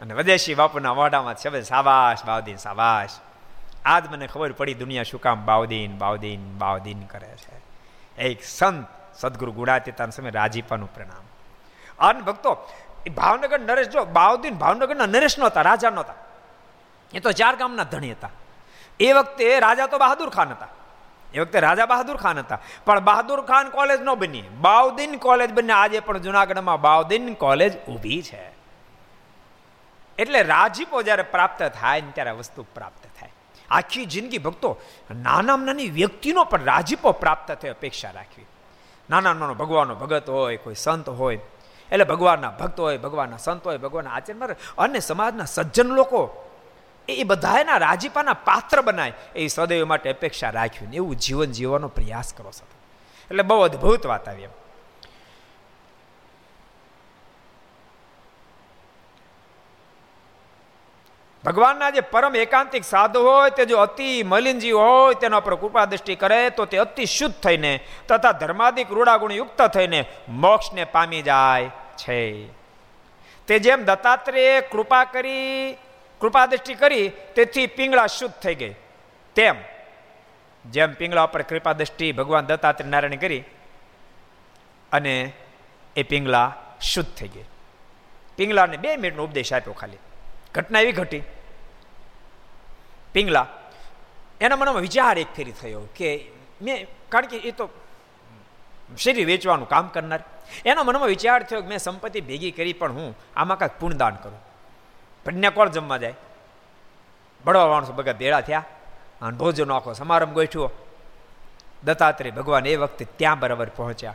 અને વદેશી બાપુના મોઢામાં શબ્દ સાવાશ બાવદીન, સાબાશ. આજ મને ખબર પડી દુનિયા શું કામ બાવદીન બાવદીન બાવદીન કરે છે. એક સંત સદગુરુ ગુણાતીતાના સમય રાજીપાનું પ્રણામ. અન ભક્તો, એ ભાવનગર નરેશ જો, બાવદીન ભાવનગરના નરેશ નહોતા, રાજા નહોતા. એ તો ચાર ગામના ધણી હતા. એ વખતે રાજા તો બહાદુર ખાન હતા. એ વખતે રાજા બહાદુર ખાન હતા. પણ બહાદુર ખાન કોલેજ ન બની. બાઉદીન કોલેજ બની આજે પણ જુનાગઢમાં બાઉદીન કોલેજ ઊભી છે. એટલે રાજીપો જ્યારે પ્રાપ્ત થાય ને ત્યારે વસ્તુ પ્રાપ્ત થાય. આખી જિંદગી ભક્તો નાનામાં નાની વ્યક્તિનો પણ રાજીપો પ્રાપ્ત થાય, અપેક્ષા રાખવી. નાના નાનો ભગવાનનો ભગત હોય, કોઈ સંત હોય, એટલે ભગવાનના ભક્ત હોય, ભગવાનના સંત હોય, ભગવાનના આચરણ અને સમાજના સજ્જન લોકો, એ બધાના રાજીપાના પાત્ર બનાય, એ સદૈવ માટે અપેક્ષા રાખ્યું ને એવું જીવન જીવવાનો પ્રયાસ કરો સતત. એટલે બહુ અદ્ભુત વાત આવી એમ. ભગવાનના જે પરમ એકાંતિક સાધુ હોય, તે જો અતિ મલિનજી હોય, તેના પર કૃપા દ્રષ્ટિ કરે, તો તે અતિ શુદ્ધ થઈને, તથા ધર્માદિક રૂડાગુણ યુક્ત થઈને મોક્ષને પામી જાય છે. તે જેમ દત્તાત્રેય કૃપા કરી, કૃપા દ્રષ્ટિ કરી, તેથી પિંગળા શુદ્ધ થઈ ગઈ. તેમ, જેમ પિંગળા ઉપર કૃપા દ્રષ્ટિ ભગવાન દત્તાત્રેય નારાયણ કરી, અને એ પિંગલા શુદ્ધ થઈ ગઈ. પિંગલાને બે મિનિટનો ઉપદેશ આપ્યો ખાલી. ઘટના એવી ઘટી. પિંગલા. એના મનમાં વિચાર એક ફેરી થયો કે મેં, કારણ કે એ તો શરીર વેચવાનું કામ કરનાર. એના મનમાં વિચાર થયો કે મેં સંપત્તિ ભેગી કરી પણ હું આમાં કાંઈક પુણ્યદાન કરું. પણ કોણ જમવા જાય? બળવા માણસો બધા ભેળા થયા. અને ભોજનો આખો સમારંભ ગોઠવો દત્તાત્રેય ભગવાન એ વખતે ત્યાં બરાબર પહોંચ્યા.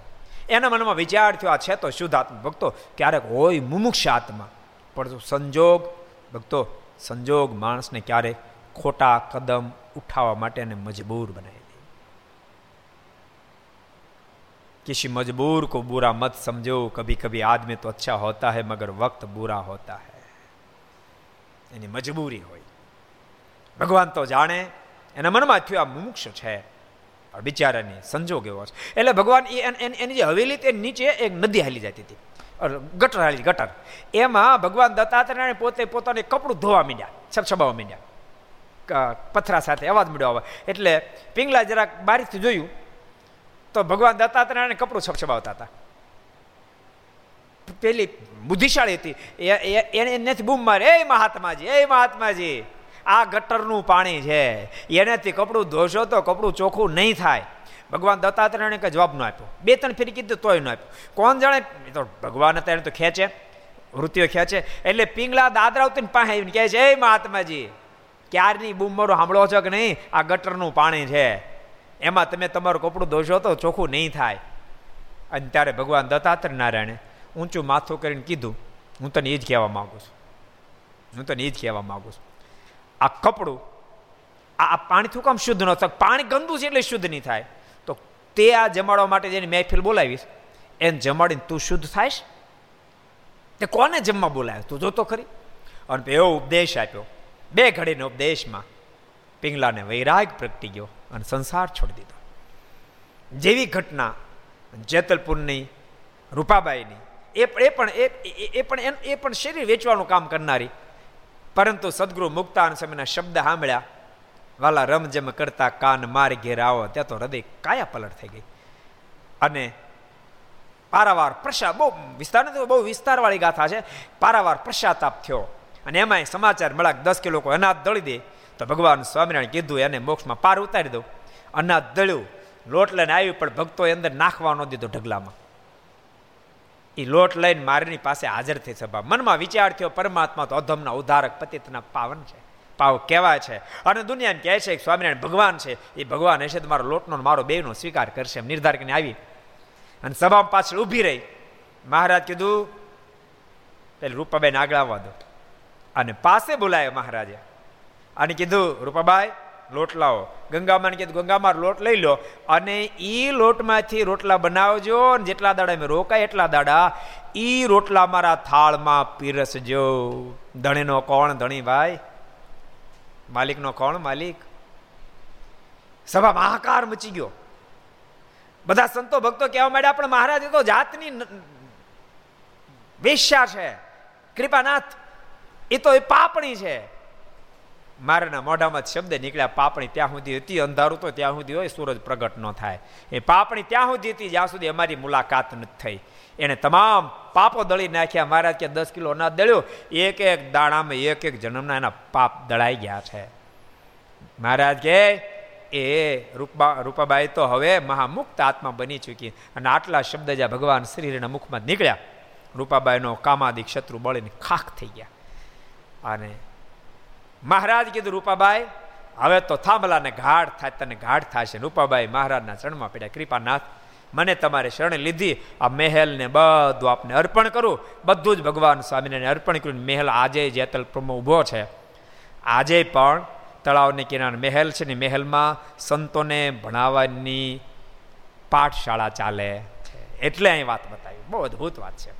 એના મનમાં વિચાર થયો, આ છે તો શુદ્ધ આત્મા ભક્તો, ક્યારેક હોય મુમુક્ષ આત્મા. પણ સંજોગ ભક્તો, સંજોગ માણસને ક્યારે ખોટા કદમ ઉઠાવવા માટે મજબૂર બનાવી દે. કિસી મજબૂર કો બુરા મત સમજો, કભી કભી આદમી તો અચ્છા હોતા હૈ, મગર વક્ત બુરા હોતા હૈ. એની મજબૂરી હોય. ભગવાન તો જાણે, એના મનમાં થયું આ મુમુક્ષ છે બિચારાની સંજોગ એવો છે. એટલે ભગવાન એની જે હવેલી તે નીચે એક નદી હાલી જતી હતી. ગટર હાલી, ગટર. એમાં ભગવાન દત્તાત્રેય પોતે પોતાને કપડું ધોવા માંડ્યા છબછબાવા માંડ્યા. પથરા સાથે, અવાજ મળ્યો આવે. એટલે પિંગલા જરાક બારીથી જોયું, તો ભગવાન દત્તાત્રેયને કપડું છબછબાવતા હતા. પેલી બુદ્ધિશાળી હતી. એને એનેથી બૂમ મારે, એ મહાત્માજી એ મહાત્માજી, આ ગટરનું પાણી છે. એનાથી કપડું ધોશો તો કપડું ચોખ્ખું નહીં થાય. ભગવાન દત્તાત્રેયને કંઈ જવાબ ન આપ્યો. બે ત્રણ ફેરી કીધું તોય ન આપ્યો. કોણ જાણે? તો ભગવાન અત્યારે તો ખેંચે, વૃત્તિઓ ખેંચે. એટલે પિંગલા દાદરા ઉતરીને પાસે આવીને કહે છે, એ મહાત્માજી, ક્યારની બૂમરો મારો સાંભળો છો કે નહીં? આ ગટરનું પાણી છે. એમાં તમે તમારું કપડું ધોશો તો ચોખ્ખું નહીં થાય. અને ત્યારે ભગવાન દત્તાત્રેય નારાયણે ઊંચું માથું કરીને કીધું, હું તને એ જ કહેવા માગું છું. હું તને એ જ કહેવા માગું છું. આ કપડું, આ પાણી શું કામ શુદ્ધ ન થાય. પાણી ગંદુ છે એટલે શુદ્ધ નહીં થાય. તો આ જમાડવા માટે જેની મહેફિલ બોલાવીશ, એને જમાડીને તું શુદ્ધ થાયશ? તે કોને જમવા બોલાવે તું જોતો ખરી. અને એવો ઉપદેશ આપ્યો. બે ઘડીનો ઉપદેશમાં પિંગલાને વૈરાગ પ્રગટી ગયો અને સંસાર છોડી દીધો. જેવી ઘટના જેતલપુરની, રૂપાબાઈની, એ પણ એ પણ એ પણ શરીર વેચવાનું કામ કરનારી, પરંતુ સદગુરુ મુક્તાન સમયના શબ્દ સાંભળ્યા વાલા રમજમ કરતા કાન માર ઘેર આવો, ત્યાં તો હૃદય કાયા પલટ થઈ ગઈ. અને પારાવાર પ્રસાદ બહુ વિસ્તાર બહુ વિસ્તારવાળી ગાથા છે. પારાવાર પ્રસાતાપ થયો. અને એમાંય સમાચાર મળ્યા દસ કિલો કોઈ અનાજ દળી દે, તો ભગવાન સ્વામિનારાયણ કીધું, એને મોક્ષમાં પાર ઉતારી દો. અનાજ દળ્યું. લોટ લઈને આવ્યું, પણ ભક્તો અંદર નાખવા ન દીધો ઢગલામાં. એ લોટ લઈને મારીની પાસે હાજર થઈ સભા. મનમાં વિચાર થયો, પરમાત્મા તો અધમના ઉદ્ધારક પતિતના પાવન છે. પાવ કેવા છે? અને દુનિયાને કહે છે કે સ્વામિનારાયણ ભગવાન છે. એ ભગવાન હશે તો મારો લોટનો મારો બેનો સ્વીકાર કરશે એમ નિર્ધાર કરીને આવી. અને સભામાં પાછળ ઊભી રહી. મહારાજ કીધું, પેલી રૂપાબેન આગળ આવવા દો. અને પાસે બોલાયો મહારાજે. અને કીધું, રૂપાબાઈ, લોટ લાવો. ગંગામાને કીધું ગંગામાં લોટ લઈ લો. અને એ લોટમાંથી રોટલા બનાવજો અને જેટલા દાડા મેં રોકાય એટલા દાડા એ રોટલા મારા થાળમાં પીરસજો. ધણીનો કોણ? ધણી ભાઈ? માલિકનો કોણ? માલિક. સભા મહાકાર મચી ગયો. બધા સંતો ભક્તો કહેવા માંડ્યા, પણ મહારાજ તો જાતની વેશ્યા છે. કૃપાનાથ, એ તો એ પાપણી છે. મારાના મોઢામાં શબ્દ નીકળ્યા, પાપણી ત્યાં સુધી હતી, અંધારું તો ત્યાં સુધી હોય, સૂરજ પ્રગટ ન થાય. એ પાપણી ત્યાં સુધી હતી, જ્યાં સુધી અમારી મુલાકાત નથી થઈ. એને તમામ પાપો દળી નાખ્યા. મહારાજ કે દસ કિલો અનાજ દળ્યો. એક એક દાણામાં એક એક જન્મના એના પાપ દળાઈ ગયા છે. મહારાજ કે, એ રૂપા રૂપાબાઈ તો હવે મહામુક્ત આત્મા બની ચૂકી. અને આટલા શબ્દ જ્યાં ભગવાન શ્રીના મુખમાં નીકળ્યા, રૂપાબાઈનો કામાદિક શત્રુ બળીને ખાખ થઈ ગયા. અને મહારાજ કીધું, રૂપાબાઈ, હવે તો થાંભલાને ગાઢ થાય, તને ગાઢ થશે. રૂપાબાઈ મહારાજના ચરણમાં પડ્યા, કૃપાનાથ મને તમારે શરણ લીધી, આ મહેલને બધું આપને અર્પણ કરું. બધું જ ભગવાન સ્વામીને અર્પણ કર્યું. મહેલ આજે જેતલ પ્રમો ઊભો છે. આજે પણ તળાવની કિનારે મહેલ છે ને મહેલમાં સંતોને ભણાવવાની પાઠશાળા ચાલે છે. એટલે અહીં વાત બતાવી. બહુ અદભુત વાત છે.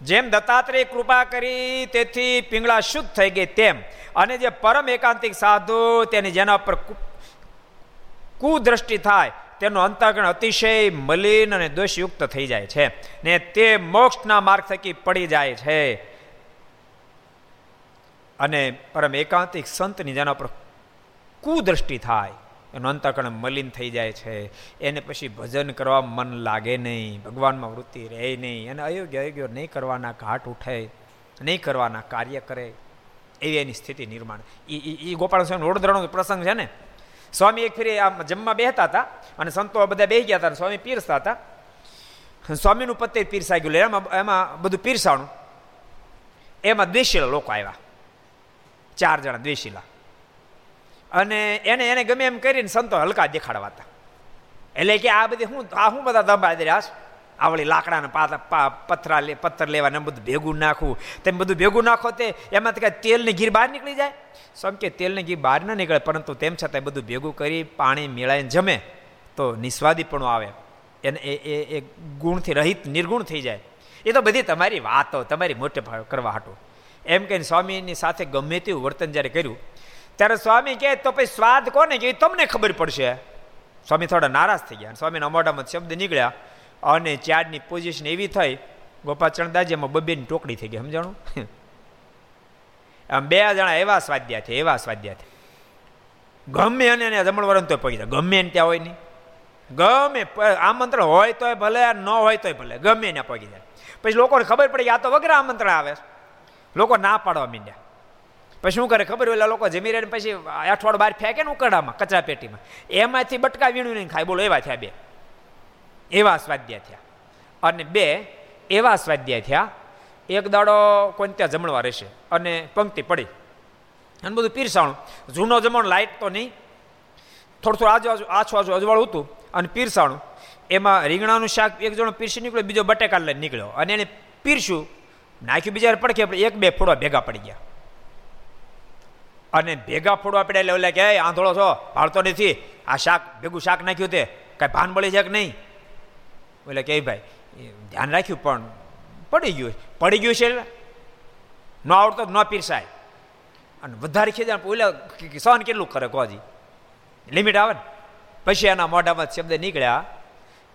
જેમ દત્તાત્રેય કૃપા કરી, તેથી પિંગળા શુદ્ધ થઈ ગઈ તેમ. અને જે પરમ એકાંતિક સાધુ તેની જેના પર કુદ્રષ્ટિ થાય, તેનો અંતઃકરણ અતિશય મલિન અને દોષયુક્ત થઈ જાય છે ને તે મોક્ષના માર્ગ થકી પડી જાય છે. અને પરમ એકાંતિક સંતની જેના પર કુદ્રષ્ટિ થાય, એનું અંતકરણ મલિન થઈ જાય છે. એને પછી ભજન કરવા મન લાગે નહીં, ભગવાનમાં વૃત્તિ રહે નહીં અને અયોગ્ય અયોગ્ય નહીં કરવાના ઘાટ ઉઠે, નહીં કરવાના કાર્ય કરે, એવી એની સ્થિતિ નિર્માણ. એ ગોપાલ સ્વામી વડોદરાનો પ્રસંગ છે ને? સ્વામી એક ફેરી આમ જમવા બેહતા હતા અને સંતો બધા બેહી ગયા હતા સ્વામી પીરસતા હતા. સ્વામીનું પત્તે પીરસાઈ ગયું. એમાં એમાં બધું પીરસાણું. એમાં દ્વેષીલા લોકો આવ્યા. ચાર જણા દ્વેષીલા. અને એને એને ગમે એમ કરીને સંતો હલકા દેખાડવા હતા. એટલે કે આ બધી હું આ હું બધા દંભા દે આવળી લાકડાના પા પથરા પથ્થર લેવાને બધું ભેગું નાખવું. તેમ બધું ભેગું નાખો તે એમાં કાંઈ તેલની ગીર બહાર નીકળી જાય? સમ કે તેલની ગીર બહાર ન નીકળે, પરંતુ તેમ છતાં બધું ભેગું કરી પાણી મેળાઈને જમે, તો નિસ્વાદીપણું આવે. એને એ એ ગુણથી રહિત, નિર્ગુણ થઈ જાય. એ તો બધી તમારી વાતો, તમારી મોટે કરવા હાટું. એમ કહીને સ્વામીની સાથે ગમે તેવું વર્તન જ્યારે કર્યું, ત્યારે સ્વામી કહે, તો પછી સ્વાદ કોને કે તમને ખબર પડશે. સ્વામી થોડા નારાજ થઈ ગયા સ્વામીના મોઢામાં શબ્દ નીકળ્યા. અને ચારની પોઝિશન એવી થઈ ગોપાચરણદાસજી એમાં બબેની ટોકડી થઈ ગઈ, સમજાણું? આમ બે જણા એવા સ્વાધ્યા છે, એવા સ્વાધ્યા છે. ગમે અને જમણવરણ તો પગી જાય, ગમે એને ત્યાં હોય નહીં. ગમે આમંત્રણ હોય તોય ભલે ન હોય તોય ભલે, ગમે એને પગી જાય. પછી લોકોને ખબર પડી આ તો વગર આમંત્રણ આવે લોકો ના પાડવા માંડ્યા. પછી શું કરે ખબર ઓલા લોકો જમી રહ્યા પછી અઠવાડ બહાર ફેંકે ને ઉકરડામાં, કચરા પેટીમાં. એમાંથી બટકા વીણું નહીં ખાય, બોલો, એવા થયા બે. એવા સ્વાધ્યાય થયા. અને બે એવા સ્વાધ્યાય થયા. એક દાડો કોઈ ત્યાં જમણવા રહેશે અને પંક્તિ પડી. અને બધું પીરસાણું. જૂનો જમણ લાઇટ તો નહીં. થોડું થોડું આજુ આછું આજુ અજવાળું હતું અને પીરસાણું. એમાં રીંગણાનું શાક એક જણો પીરસી નીકળ્યો, બીજો બટેકા લઈને નીકળ્યો. અને એને પીરશું નાખ્યું બીજા પડખે એક બે ફોડવા ભેગા પડી ગયા. અને ભેગા ફોડવા પડ્યા એટલે ઓલા કે આંધળો છો, ભાળતો નથી. આ શાક, ભેગું શાક નાખ્યું તે. કાંઈ ભાન બળી છે કે નહીં? એટલે કે ભાઈ ધ્યાન રાખ્યું, પણ પડી ગયું. પડી ગયું છે ન આવડતો ન પીરસાય. અને વધારે ખીજાણ ઓલા સહન કેટલું કરે કોજી? લિમિટ આવે ને? પછી એના મોઢામાં શબ્દ નીકળ્યા.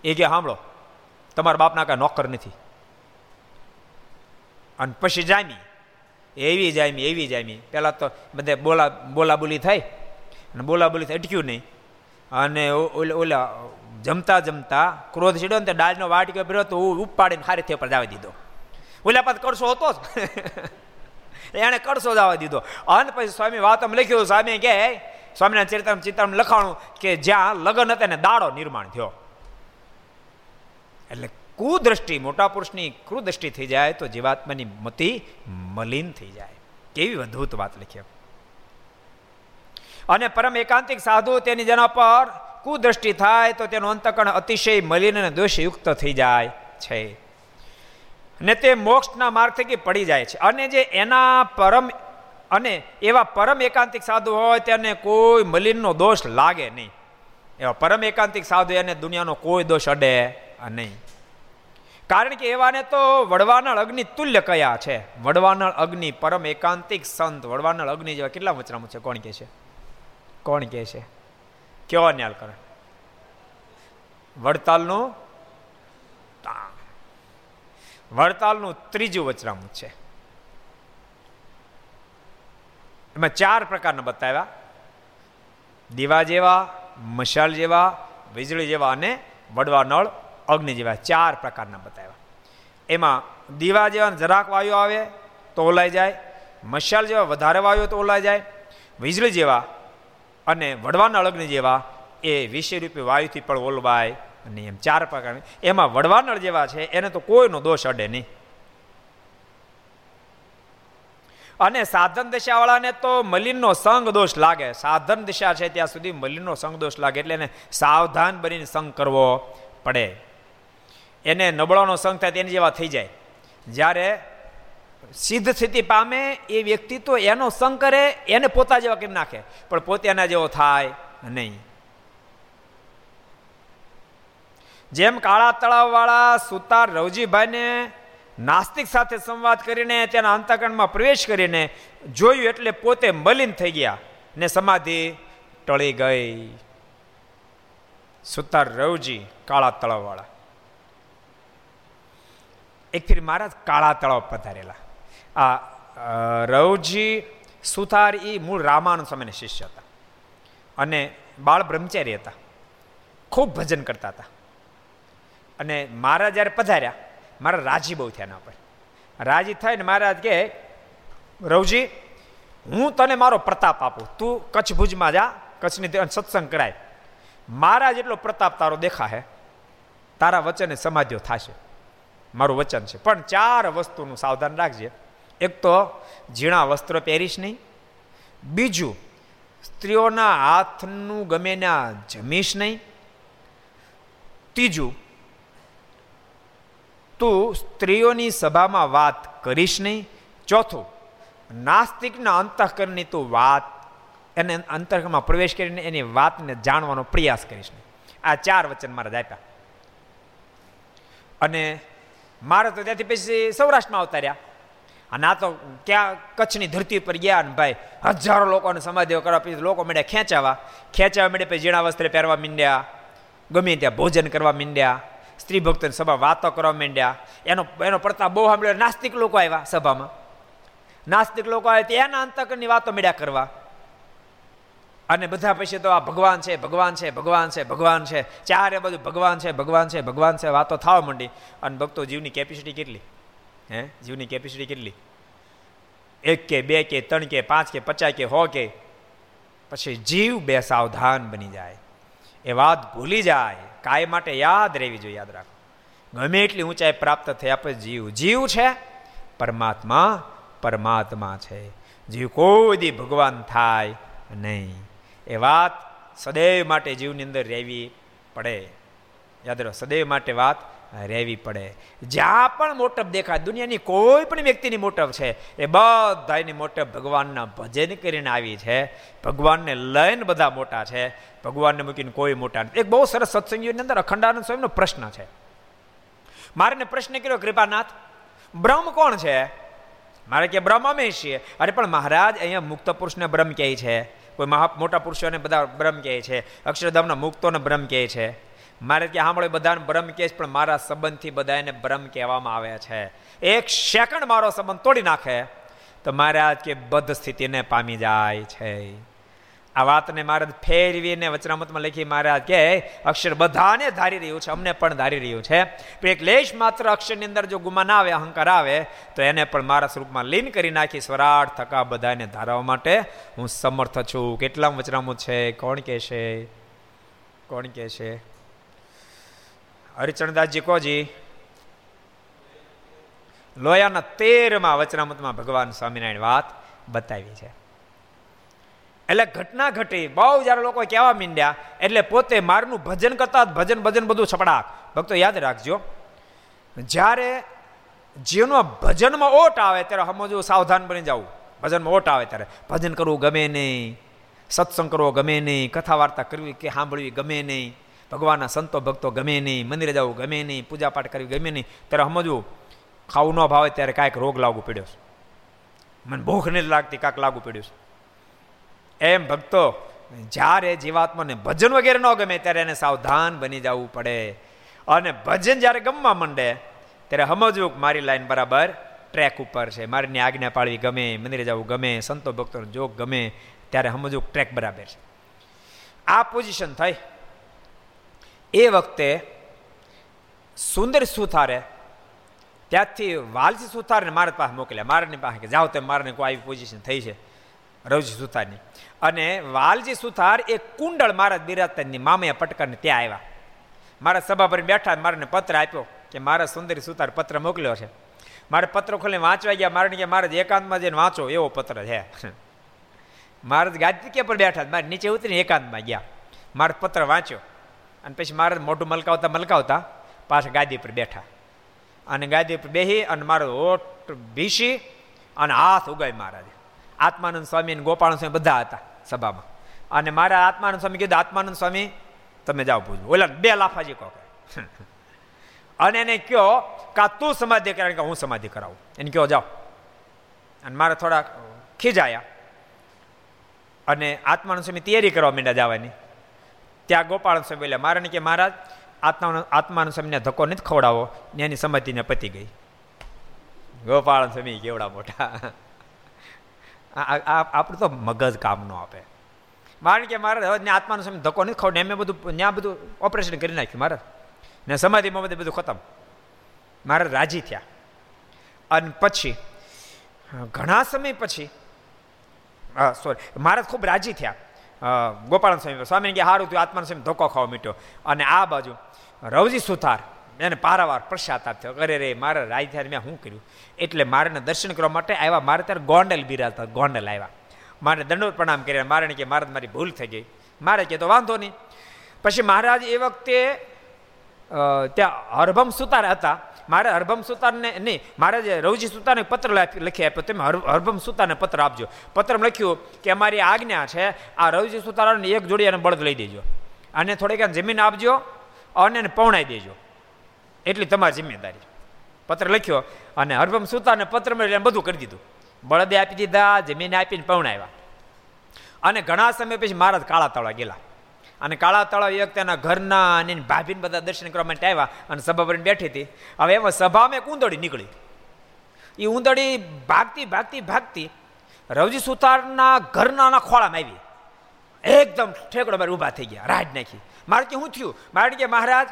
એ કે સાંભળો તમારા બાપના કાંઈ નોકર નથી. અને પછી જામી. એવી જામી એવી જામી. પહેલાં તો બધે બોલા બોલાબોલી થાય અને બોલાબોલી થાય અટક્યું નહીં. અને ઓલા જમતા જમતા ક્રોધ ચડ્યો ને ડાળનો વાટક્યો ભર્યો તો હું ઉપાડીને હારી થે પર જાવી દીધો. ઓલા પાછ કરશો હતો જ. <laughs> એણે કરશો જવા દીધો. અને પછી સ્વામી વાતમ લખ્યું, સ્વામી કે, સ્વામીના ચિત્રમ ચિત્રમાં લખાણું કે જ્યાં લગ્ન હતા ને દાડો નિર્માણ થયો. એટલે કુદ્રષ્ટિ, મોટા પુરુષની કુદ્રષ્ટિ થઈ જાય તો જીવાત્માની મતિ મલિન થઈ જાય. કેવી અદ્ભુત વાત લખી અને પરમ એકાંતિક સાધુ તેની જેના પર કુદ્રષ્ટિ થાય તો તેનો અંતકણ અતિશય મલિન અને દોષયુક્ત થઈ જાય છે. ને તે મોક્ષના માર્ગ થકી પડી જાય છે. અને જે એના પરમ અને એવા પરમ એકાંતિક સાધુ હોય તેને કોઈ મલિનનો દોષ લાગે નહીં. એવા પરમ એકાંતિક સાધુ એને દુનિયાનો કોઈ દોષ અડે નહીં. કારણ કે એવાને તો વડવાનળ અગ્નિ તુલ્ય કયા છે. વડવાનળ અગ્નિ પરમ એકાંતિક સંત, વડવાનળ અગ્નિ જેવા કેટલા વચરામું છે? કોણ કે છે? કોણ કે છે? કેવા ન્યાલ કરે? વડતાલનું વડતાલનું ત્રીજું વચરામું છે. એમાં ચાર પ્રકારના બતાવ્યા. દીવા જેવા, મશાલ જેવા, વીજળી જેવા અને વડવા નળ, અગ્નિ જેવા ચાર પ્રકારના બતાવ્યા. એમાં દીવા જેવા જરાક વાયુ આવે તો ઓલાઈ જાય, મશાલ જેવા વધારે વાયુ તો ઓલાઈ જાય, વીજળી જેવા અને વડવાના અગ્નિ જેવા એ વિષય રૂપે વાયુથી પણ ઓલવાય અને એમ ચાર પ્રકાર. એમાં વડવાનળ જેવા છે, એને તો કોઈનો દોષ અડે નહીં. અને સાધન દિશાવાળાને તો મલિનનો સંગ દોષ લાગે. સાધન દિશા છે ત્યાં સુધી મલિનનો સંગ દોષ લાગે એટલે એને સાવધાન બનીને સંગ કરવો પડે. એને નબળાનો સંગ થાય તેની જેવા થઈ જાય. જ્યારે સિદ્ધ સ્થિતિ પામે એ વ્યક્તિ તો એનો સંગ કરે, એને પોતા જેવા કેમ નાખે? પણ પોતે એના જેવો થાય નહીં. જેમ કાળા તળાવવાળા સુતાર રવજીભાઈને નાસ્તિક સાથે સંવાદ કરીને તેના અંતકરણમાં પ્રવેશ કરીને જોયું એટલે પોતે મલિન થઈ ગયા ને સમાધિ ટળી ગઈ. સુતાર રવજી કાળા તળાવવાળા. એક ફીર મહારાજ કાળા તળાવ પધારેલા. આ રવજી સુથાર એ મૂળ રામાનંદ સ્વામીના શિષ્ય હતા અને બાળ બ્રહ્મચારી હતા ખૂબ ભજન કરતા હતા અને મારા જ્યારે પધાર્યા મારા રાજી બહુ થયા એના પર રાજી થઈને મહારાજ કે રવજી હું તને મારો પ્રતાપ આપું તું કચ્છ ભુજમાં જા કચ્છની સત્સંગ કરાય મારા જેટલો પ્રતાપ તારો દેખાશે તારા વચને સમાધિઓ થશે મારું વચન છે પણ ચાર વસ્તુનું સાવધાન રાખજે એક તો ઝીણા વસ્ત્ર પહેરીશ નહીં. બીજું, સ્ત્રીઓના હાથનું ગમે ના જમીશ નહીં. ત્રીજું, તું સ્ત્રીઓની સભામાં વાત કરીશ નહીં. ચોથું, નાસ્તિકના અંતઃકરણની તું વાત, એને અંતઃકરણમાં પ્રવેશ કરીને એની વાતને જાણવાનો પ્રયાસ કરીશ નહીં. આ ચાર વચન મારા આપ્યા. અને મારે તો ત્યાંથી પછી સૌરાષ્ટ્રમાં આવતા રહ્યા. અને આ તો ક્યાં કચ્છની ધરતી પર ગયા ને ભાઈ, હજારો લોકોને સમાધિઓ કરવા પછી લોકો મળ્યા ખેંચાવા. ખેંચાવા મળે પછી ઝીણા વસ્ત્રે પહેરવા માંડ્યા, ગમે ત્યાં ભોજન કરવા માંડ્યા, સ્ત્રી ભક્તોની સભા વાતો કરવા માંડ્યા. એનો એનો પડતા બહુ સાંભળ્યો. નાસ્તિક લોકો આવ્યા સભામાં. નાસ્તિક લોકો આવ્યા એના અંતકરની વાતો મેળ્યા કરવા. અને બધા પછી તો આ ભગવાન છે ભગવાન છે ભગવાન છે ભગવાન છે. ચારે બધું ભગવાન છે ભગવાન છે ભગવાન છે વાતો થવા માંડી. અને ભક્તો જીવની કેપેસિટી કેટલી? હે? જીવની કેપેસિટી કેટલી? એક કે, બે કે, ત્રણ કે, પાંચ કે, પચાસ કે હો કે. પછી જીવ બે સાવધાન બની જાય. એ વાત ભૂલી જાય. કાય માટે યાદ રહેવી જોઈએ, યાદ રાખો. ગમે એટલી ઊંચાઈ પ્રાપ્ત થયા પછી જીવ જીવ છે, પરમાત્મા પરમાત્મા છે. જીવ કોઈ દી ભગવાન થાય નહીં. એ વાત સદૈવ માટે જીવની અંદર રહેવી પડે. યાદ રહો, સદૈવ માટે વાત રહેવી પડે. જ્યાં પણ મોટપ દેખાય, દુનિયાની કોઈ પણ વ્યક્તિની મોટપ છે, એ બધાની મોટપ ભગવાનના ભજન કરીને આવી છે. ભગવાનને લઈને બધા મોટા છે. ભગવાનને મૂકીને કોઈ મોટા નથી. એક બહુ સરસ સત્સંગીઓની અંદર અખંડાનંદ સ્વામીનો પ્રશ્ન છે. મારે પ્રશ્ન કર્યો, કૃપાનાથ, બ્રહ્મ કોણ છે? મારે કે, બ્રહ્મ અમે છીએ. અરે, પણ મહારાજ, અહીંયા મુક્ત પુરુષને બ્રહ્મ કહે છે. કોઈ મહા, મોટા પુરુષોને બધા બ્રહ્મ કહે છે. અક્ષરધામના મુક્તોને બ્રહ્મ કહે છે. મારે ત્યાં સાંભળે બધાને બ્રહ્મ કહે પણ મારા સંબંધથી બધાને બ્રહ્મ કહેવામાં આવે છે. એક સેકન્ડ મારો સંબંધ તોડી નાખે તો મહારાજ કે બધ સ્થિતિને પામી જાય છે. આ વાતને મહારાજ ફેરવીને વચનામતમાં લખી મહારાજ કે અક્ષર બધાને ધારી રહ્યું છે, અમને પણ ધારી રહ્યું છે. એક લેશ માત્ર અક્ષરની અંદર જો ગુમાન આવે, અહંકાર આવે, તો એને પણ મારા સ્વરૂપમાં લીન કરી નાખી સ્વરાટ થકા બધાને ધારવા માટે હું સમર્થ છું. કેટલામ વચનામું છે? કોણ કે છે? કોણ કે છે? હરિચરણદાસજી કોજી લોયાના તેરમાં વચનામતમાં ભગવાન સ્વામિનારાયણ વાત બતાવી છે. એટલે ઘટના ઘટી, બહુ જ્યારે લોકો કહેવા માંડ્યા, એટલે પોતે મારનું ભજન કરતા ભજન ભજન બધું છપડાક. ભક્તો યાદ રાખજો, જ્યારે જીવનો ભજનમાં ઓટ આવે ત્યારે સમજવું સાવધાન બની જવું. ભજનમાં ઓટ આવે ત્યારે. ભજન કરવું ગમે નહીં, સત્સંગ કરવો ગમે નહીં કથા વાર્તા કરવી કે સાંભળવી ગમે નહીં. ભગવાનના સંતો, ભક્તો ગમે નહીં, મંદિરે જવું ગમે નહીં, પૂજાપાઠ કરવી ગમે નહીં, ત્યારે સમજવું, ખાવું ન ભાવે ત્યારે કાંઈક રોગ લાગુ પડ્યો છે. મને ભૂખ નથી લાગતી કાંક લાગુ પડ્યું છે. એમ ભક્તો, જ્યારે જીવાત્માને ભજન વગેરે ન ગમે ત્યારે એને સાવધાન બની જવું પડે. અને ભજન જ્યારે ગમવા માંડે, ત્યારે સમજવું કે મારી લાઈન બરાબર ટ્રેક ઉપર છે. મારીની આજ્ઞા પાળવી ગમે, મંદિરે જવું ગમે, સંતો ભક્તોનો જોગ ગમે, ત્યારે સમજવું ટ્રેક બરાબર છે. આ પોઝિશન થઈ. એ વખતે સુંદર સુથારે, ત્યાંથી વાલસી સુથારને મારા પાસે મોકલ્યા. મારાની પાસે કે જાઓ તમે, મારાને કોઈ આવી પોઝિશન થઈ છે, રવજી સુથારની. અને વાલજી સુથાર એ કુંડળ મારા બિરાજતાની મામયા પટકરને ત્યાં આવ્યા મારા સભા પર બેઠા મારાને પત્ર આપ્યો કે મારા સુંદરી સુથાર પત્ર મોકલ્યો છે. મારે પત્ર ખોલીને વાંચવા ગયા. મારે કે મારે એકાંતમાં જઈને વાંચો, એવો પત્ર છે. <laughs> મહારાજ ગાદી પર બેઠા મારે નીચે ઉતરીને એકાંતમાં ગયા. મારે પત્ર વાંચ્યો. અને પછી મારે મોઢું મલકાવતા મલકાવતા પાછા ગાદી પર બેઠા. અને ગાદી પર બેસી અને મારો ઓટ ભીસી અને હાથ ઉગાય મહારાજે આત્માનંદ સ્વામી અને ગોપાલ સ્વામી બધા હતા સભામાં. અને મારા આત્માનંદ સ્વામી કીધું, આત્માનંદ સ્વામી, તમે જાઓ પૂછો ઓલા બે લાફાજી કહો <laughs> અને એને કહો કા તું સમાધિ કરાવ કે હું સમાધિ કરાવું. એને કહો, જાઓ. અને મારે થોડા ખીજાયા. અને આત્માનંદ સ્વામી તૈયારી કરવા માંડ્યા જવાની. ત્યાં ગોપાલ સ્વામી બોલ્યા, મારે કે મહારાજ આત્મા આત્માનંદ સ્વામીને ધક્કો નથી ખવડાવો. ને એની સમાધિને પતી ગઈ. ગોપાલ સ્વામી કેવડા મોટા. આપણું તો મગજ કામ ન આપે. મારે કે મારે હવે આત્માનો સમય ધક્કો નથી ખવડે એમ બધું ત્યાં બધું ઓપરેશન કરી નાખ્યું મારે ને સમાધિમાં બધું બધું ખતમ. મારે રાજી થયા. અને પછી, ઘણા સમય પછી સોરી મારે ખૂબ રાજી થયા. ગોપાલ સ્વામી સ્વામી કે સારું થયું, આત્માન સમય ધોકો ખાવા મીઠો. અને આ બાજુ રવજી સુથાર, એને પારાવાર પ્રસાદ થયો અરે રે, મારે રાજ મેં શું કર્યું? એટલે મારે દર્શન કરવા માટે આવ્યા મારે ત્યારે ગોંડલ બિરાજતા ગોંડલ આવ્યા મારે દંડોત પ્રણામ કર્યા. મારે કે મારે મારી ભૂલ થઈ ગઈ. મારે કે તો વાંધો નહીં. પછી મહારાજ એ વખતે ત્યાં હરભમ સુતાર હતા. મારે હરભમ સુતારને નહીં, મારે જે રવજી સુતારને પત્ર લખી આપ્યો, તમે હરભમ સુતારને પત્ર આપજો. પત્રમાં લખ્યું કે અમારી આજ્ઞા છે, આ રવજી સુતારાને એક જોડી અને બળદ લઈ દેજો. અને થોડીક જમીન આપજો અને એને પૌણાઈ દેજો. એટલી તમારી જિમ્મેદારી. પત્ર લખ્યો અને હરભમ સુતારને પત્ર મળીને બધું કરી દીધું. બળદે આપી દીધા, જમીન આપીને પવણાવ્યા અને ઘણા સમય પછી મહારાજ કાળા તળા ગયેલા. અને કાળા તળાવ એક તેના ઘરના અને ભાભીને બધા દર્શન કરવા માટે આવ્યા અને સભા ભરીને બેઠી હતી. હવે એમાં સભામાં એક ઊંદડી નીકળી. એ ઊંદડી ભાગતી ભાગતી ભાગતી રવજી સુતારના ઘરના ખોળામાં આવી. એકદમ ઠેકડો મારે ઊભા થઈ ગયા, રાજ નાખી. મારે કે શું થયું? મારે કે મહારાજ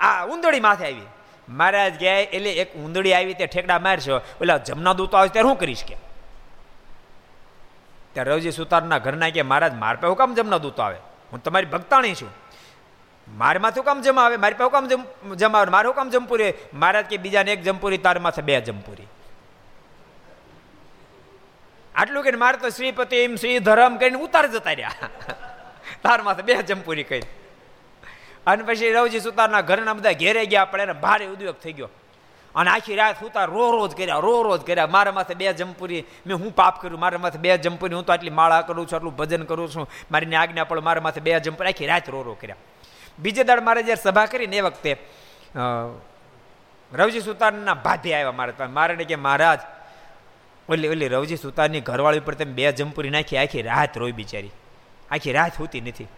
આ ઊંદડી માથે આવી. મહારાજ ગયા એટલે એક ઊંદડી આવી, તે ઠેકડા મારશો. એટલે જમના દૂતો આવે ત્યારે શું કરીશ કે. ત્યારે રવજી સુતારના ઘરના કે મહારાજ, માર પે કામ જમના દૂતો આવે. હું તમારી ભક્તાણી છું. મારે માથું કામ જમા આવે, મારી પાસે કામ જમા આવે, મારું કામ જમપુરી મહારાજ કે બીજાને એક જમપુરી તાર માથે બે જમપુરી. આટલું કે મારે તો શ્રીપતિ એમ શ્રી ધરમ કહીને ઉતાર જતા રહ્યા. તાર માથે બે જમપુરી કહી અને પછી રવજી સુતારના ઘરના બધા ઘેરે ગયા પડે ભારે ઉદ્યોગ થઈ ગયો. અને આખી રાત સુતા રો રોજ કર્યા, રો રોજ કર્યા. મારા માથે બે જમપુરી, મેં હું પાપ કર્યું, મારા માથે બે જમપુરી, હું તો આટલી માળા કરું છું, આટલું ભજન કરું છું. મારીને આજ્ઞા પણ મારા માથે બે જમપુરી, આખી રાત રો રો કર્યા. બીજે દાડ મારે જ્યારે સભા કરીને એ વખતે રવજી સુતારના ભાભી આવ્યા મારે મારે કે, મહારાજ, ઓલી ઓલી રવજી સુતારની ઘરવાળી પર તમે બે જમપુરી નાખી, આખી રાત રોઈ બિચારી. આખી રાત હોતી નથી.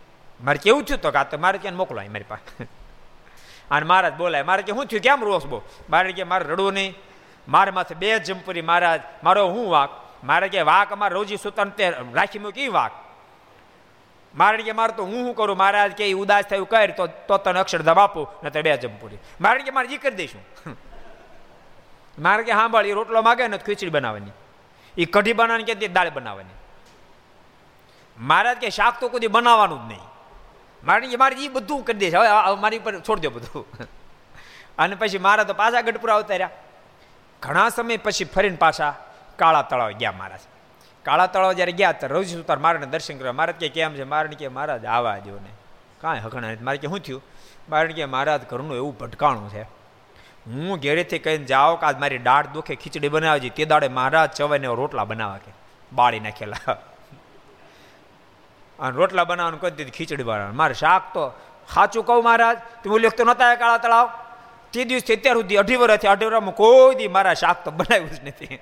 મારે કેવું થયું તો કા તો મારે ક્યાં મોકલો મારી પાસે. અને મહારાજ બોલાય. મારે કે શું થયું? કેમ રોસ બો મારે કે, મારે રડવું નહીં. મારે માથે બે જમપુરી મહારાજ મારો હું વાક? મારે કે, વાક અમારે રોજી સુતાન તે રાખી મૂકી વાક. મારે કે, મારે તો હું શું કરું? મહારાજ કે ઉદાસ થયું, કર, તો તો તને અક્ષરધામ આપું ન તો બે જમપુરી મારે કે, મારે જી કરી દઈશું. <laughs> મારે કે સાંભળ એ રોટલો માગે ને ખીચડી બનાવવાની. એ કઢી બનાવવાની કે દાળ બનાવવાની. મહારાજ કે, શાક તો કોઈ બનાવવાનું જ નહીં. મારે મારે એ બધું કરી દે હવે મારી ઉપર છોડી દો બધું. અને પછી મારા તો પાછા ગઢપુરા આવતા રહ્યા ઘણા સમય પછી ફરીને પાછા કાળા તળાવ ગયા મહારાજ કાળા તળાવ જ્યારે ગયા તો રવજી સુતાર મારાને દર્શન કરવા. મહારાજ કે કેમ છે? મારે કે મહારાજ આવા જો ને. કાંઈ હકણા મારે કે શું થયું? મારે કે મહારાજ ઘરનું એવું ભટકાણું છે. હું ઘેરેથી કહીને જાઓ કે આજ મારી દાઢ દુખે ખીચડી બનાવજી. તે દાડે મહારાજ ચવાઈને રોટલા બનાવવા કે. બાળી નાખેલા. અને રોટલા બનાવવાનું કહી દીધું ખીચડી બનાવવાનું મારે શાક તો સાચું કહું મહારાજ, તું ઓલી તો નહોતા કાળા તળાવ. તે દિવસથી અત્યાર સુધી અઢી વર્ષથી અઢી વર્ષમાં કોઈ દી મારા શાક તો બનાવ્યું જ નથી.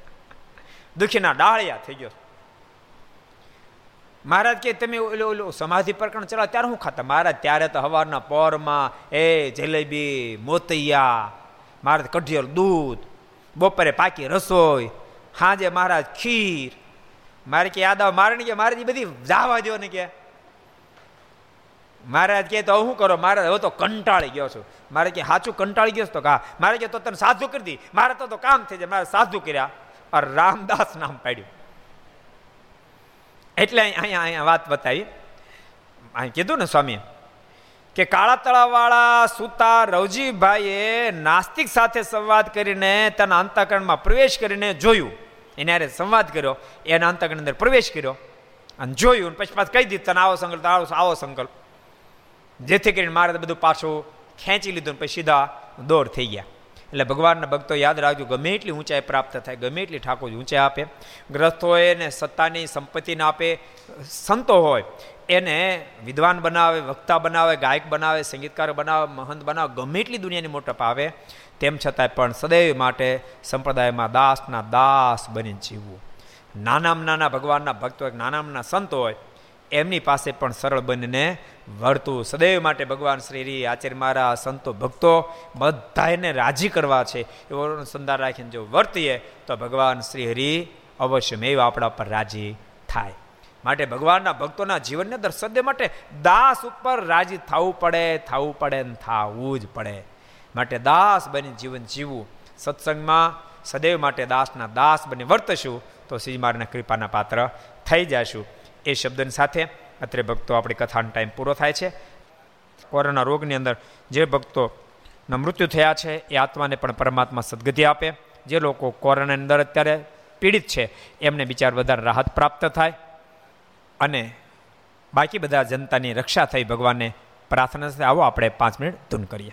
<laughs> દુખીના ડાળિયા થઈ ગયો. મહારાજ કે તમે ઓલો ઓલો સમાધિ પ્રકરણ ચલાવ, ત્યારે હું ખાતા? મહારાજ, ત્યારે તો હવારના પોરમાં એ જલેબી, મોતૈયા મહારાજ કઢિયલ દૂધ, બપોરે પાકી રસોઈ સાંજે મહારાજ ખીર મારે કે યાદ આવે, મારે કે, મારે બધી જાવા દો ને કે. મહારાજ કે તો શું કરો? મારે હવે તો કંટાળી ગયો છું. મારે કે સાચું કંટાળી ગયો તો કા. મારે કે, તો તને સાધુ કરી દી. મારે તો કામ થઈ જાય. મારે સાધુ કર્યા. અરે રામદાસ નામ પાડ્યું. એટલે અહીંયા અહીંયા વાત બતાવી. અહીં કીધું ને સ્વામી કે કાળા તળાવવાળા સુતા રવજીભાઈએ નાસ્તિક સાથે સંવાદ કરીને તેના અંતકરણમાં પ્રવેશ કરીને જોયું. એને અરે સંવાદ કર્યો, એના અંતકની અંદર પ્રવેશ કર્યો. અને જોયું, પછી પાછું કહી દીધું, તને આવો સંકલ્પ આવો આવો સંકલ્પ. જેથી કરીને મારે બધું પાછું ખેંચી લીધું પછી સીધા દોર થઈ ગયા. એટલે ભગવાનના ભક્તો યાદ રાખજો, ગમે એટલી ઊંચાઈ પ્રાપ્ત થાય, ગમે એટલી ઠાકોર ઊંચાઈ આપે. ગ્રસ્તો એને સત્તાની સંપત્તિને આપે, સંતો હોય એને વિદ્વાન બનાવે, વક્તા બનાવે, ગાયક બનાવે, સંગીતકાર બનાવે, મહંત બનાવે, ગમે એટલી દુનિયાની મોટપ આવે તેમ છતાંય પણ સદૈવ માટે સંપ્રદાયમાં દાસના દાસ બની જીવવું. નાનામાં નાના ભગવાનના ભક્તો નાનામાં સંતો હોય, એમની પાસે પણ સરળ બનીને વર્તું. સદૈવ માટે ભગવાન શ્રી આચાર્ય મારા સંતો, ભક્તો બધા એને રાજી કરવા છે. એવો સંદાર રાખીને જો વર્તીએ, તો ભગવાન શ્રી હરિ અવશ્ય મેવ આપણા પર રાજી થાય. માટે ભગવાનના ભક્તોના જીવનની અંદર સદ્ય માટે દાસ ઉપર રાજી થવું પડે થવું પડે ને થવું જ પડે. માટે દાસ બની જીવન જીવવું. સત્સંગમાં સદૈવ માટે દાસના દાસ બની વર્તશું, તો શ્રી મારના કૃપાના પાત્ર થઈ જશું. એ શબ્દની સાથે અત્રે ભક્તો આપણી કથાનો ટાઈમ પૂરો થાય છે. કોરોના રોગની અંદર જે ભક્તોના મૃત્યુ થયા છે, એ આત્માને પણ પરમાત્મા સદગતિ આપે. જે લોકો કોરોનાની અંદર અત્યારે પીડિત છે, એમને બિચાર વધારે રાહત પ્રાપ્ત થાય. અને બાકી બધા જનતાની રક્ષા થઈ ભગવાનને પ્રાર્થના આવો આપણે પાંચ મિનિટ ધૂન કરીએ.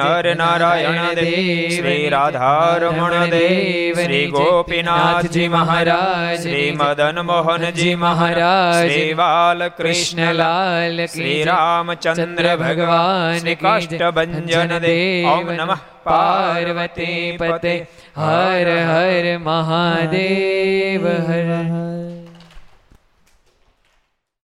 નર નારાયણ દેવ શ્રી રાધારમણ દેવ શ્રી ગોપીનાથજી મહારાજ શ્રી મદન મોહનજી મહારાજ શ્રી બાલકૃષ્ણલાલ શ્રી રામચંદ્ર ભગવાન શ્રી કાષ્ટભંજન દેવ ઓમ નમઃ પાર્વતી પતે હર હર મહાદેવ હર હર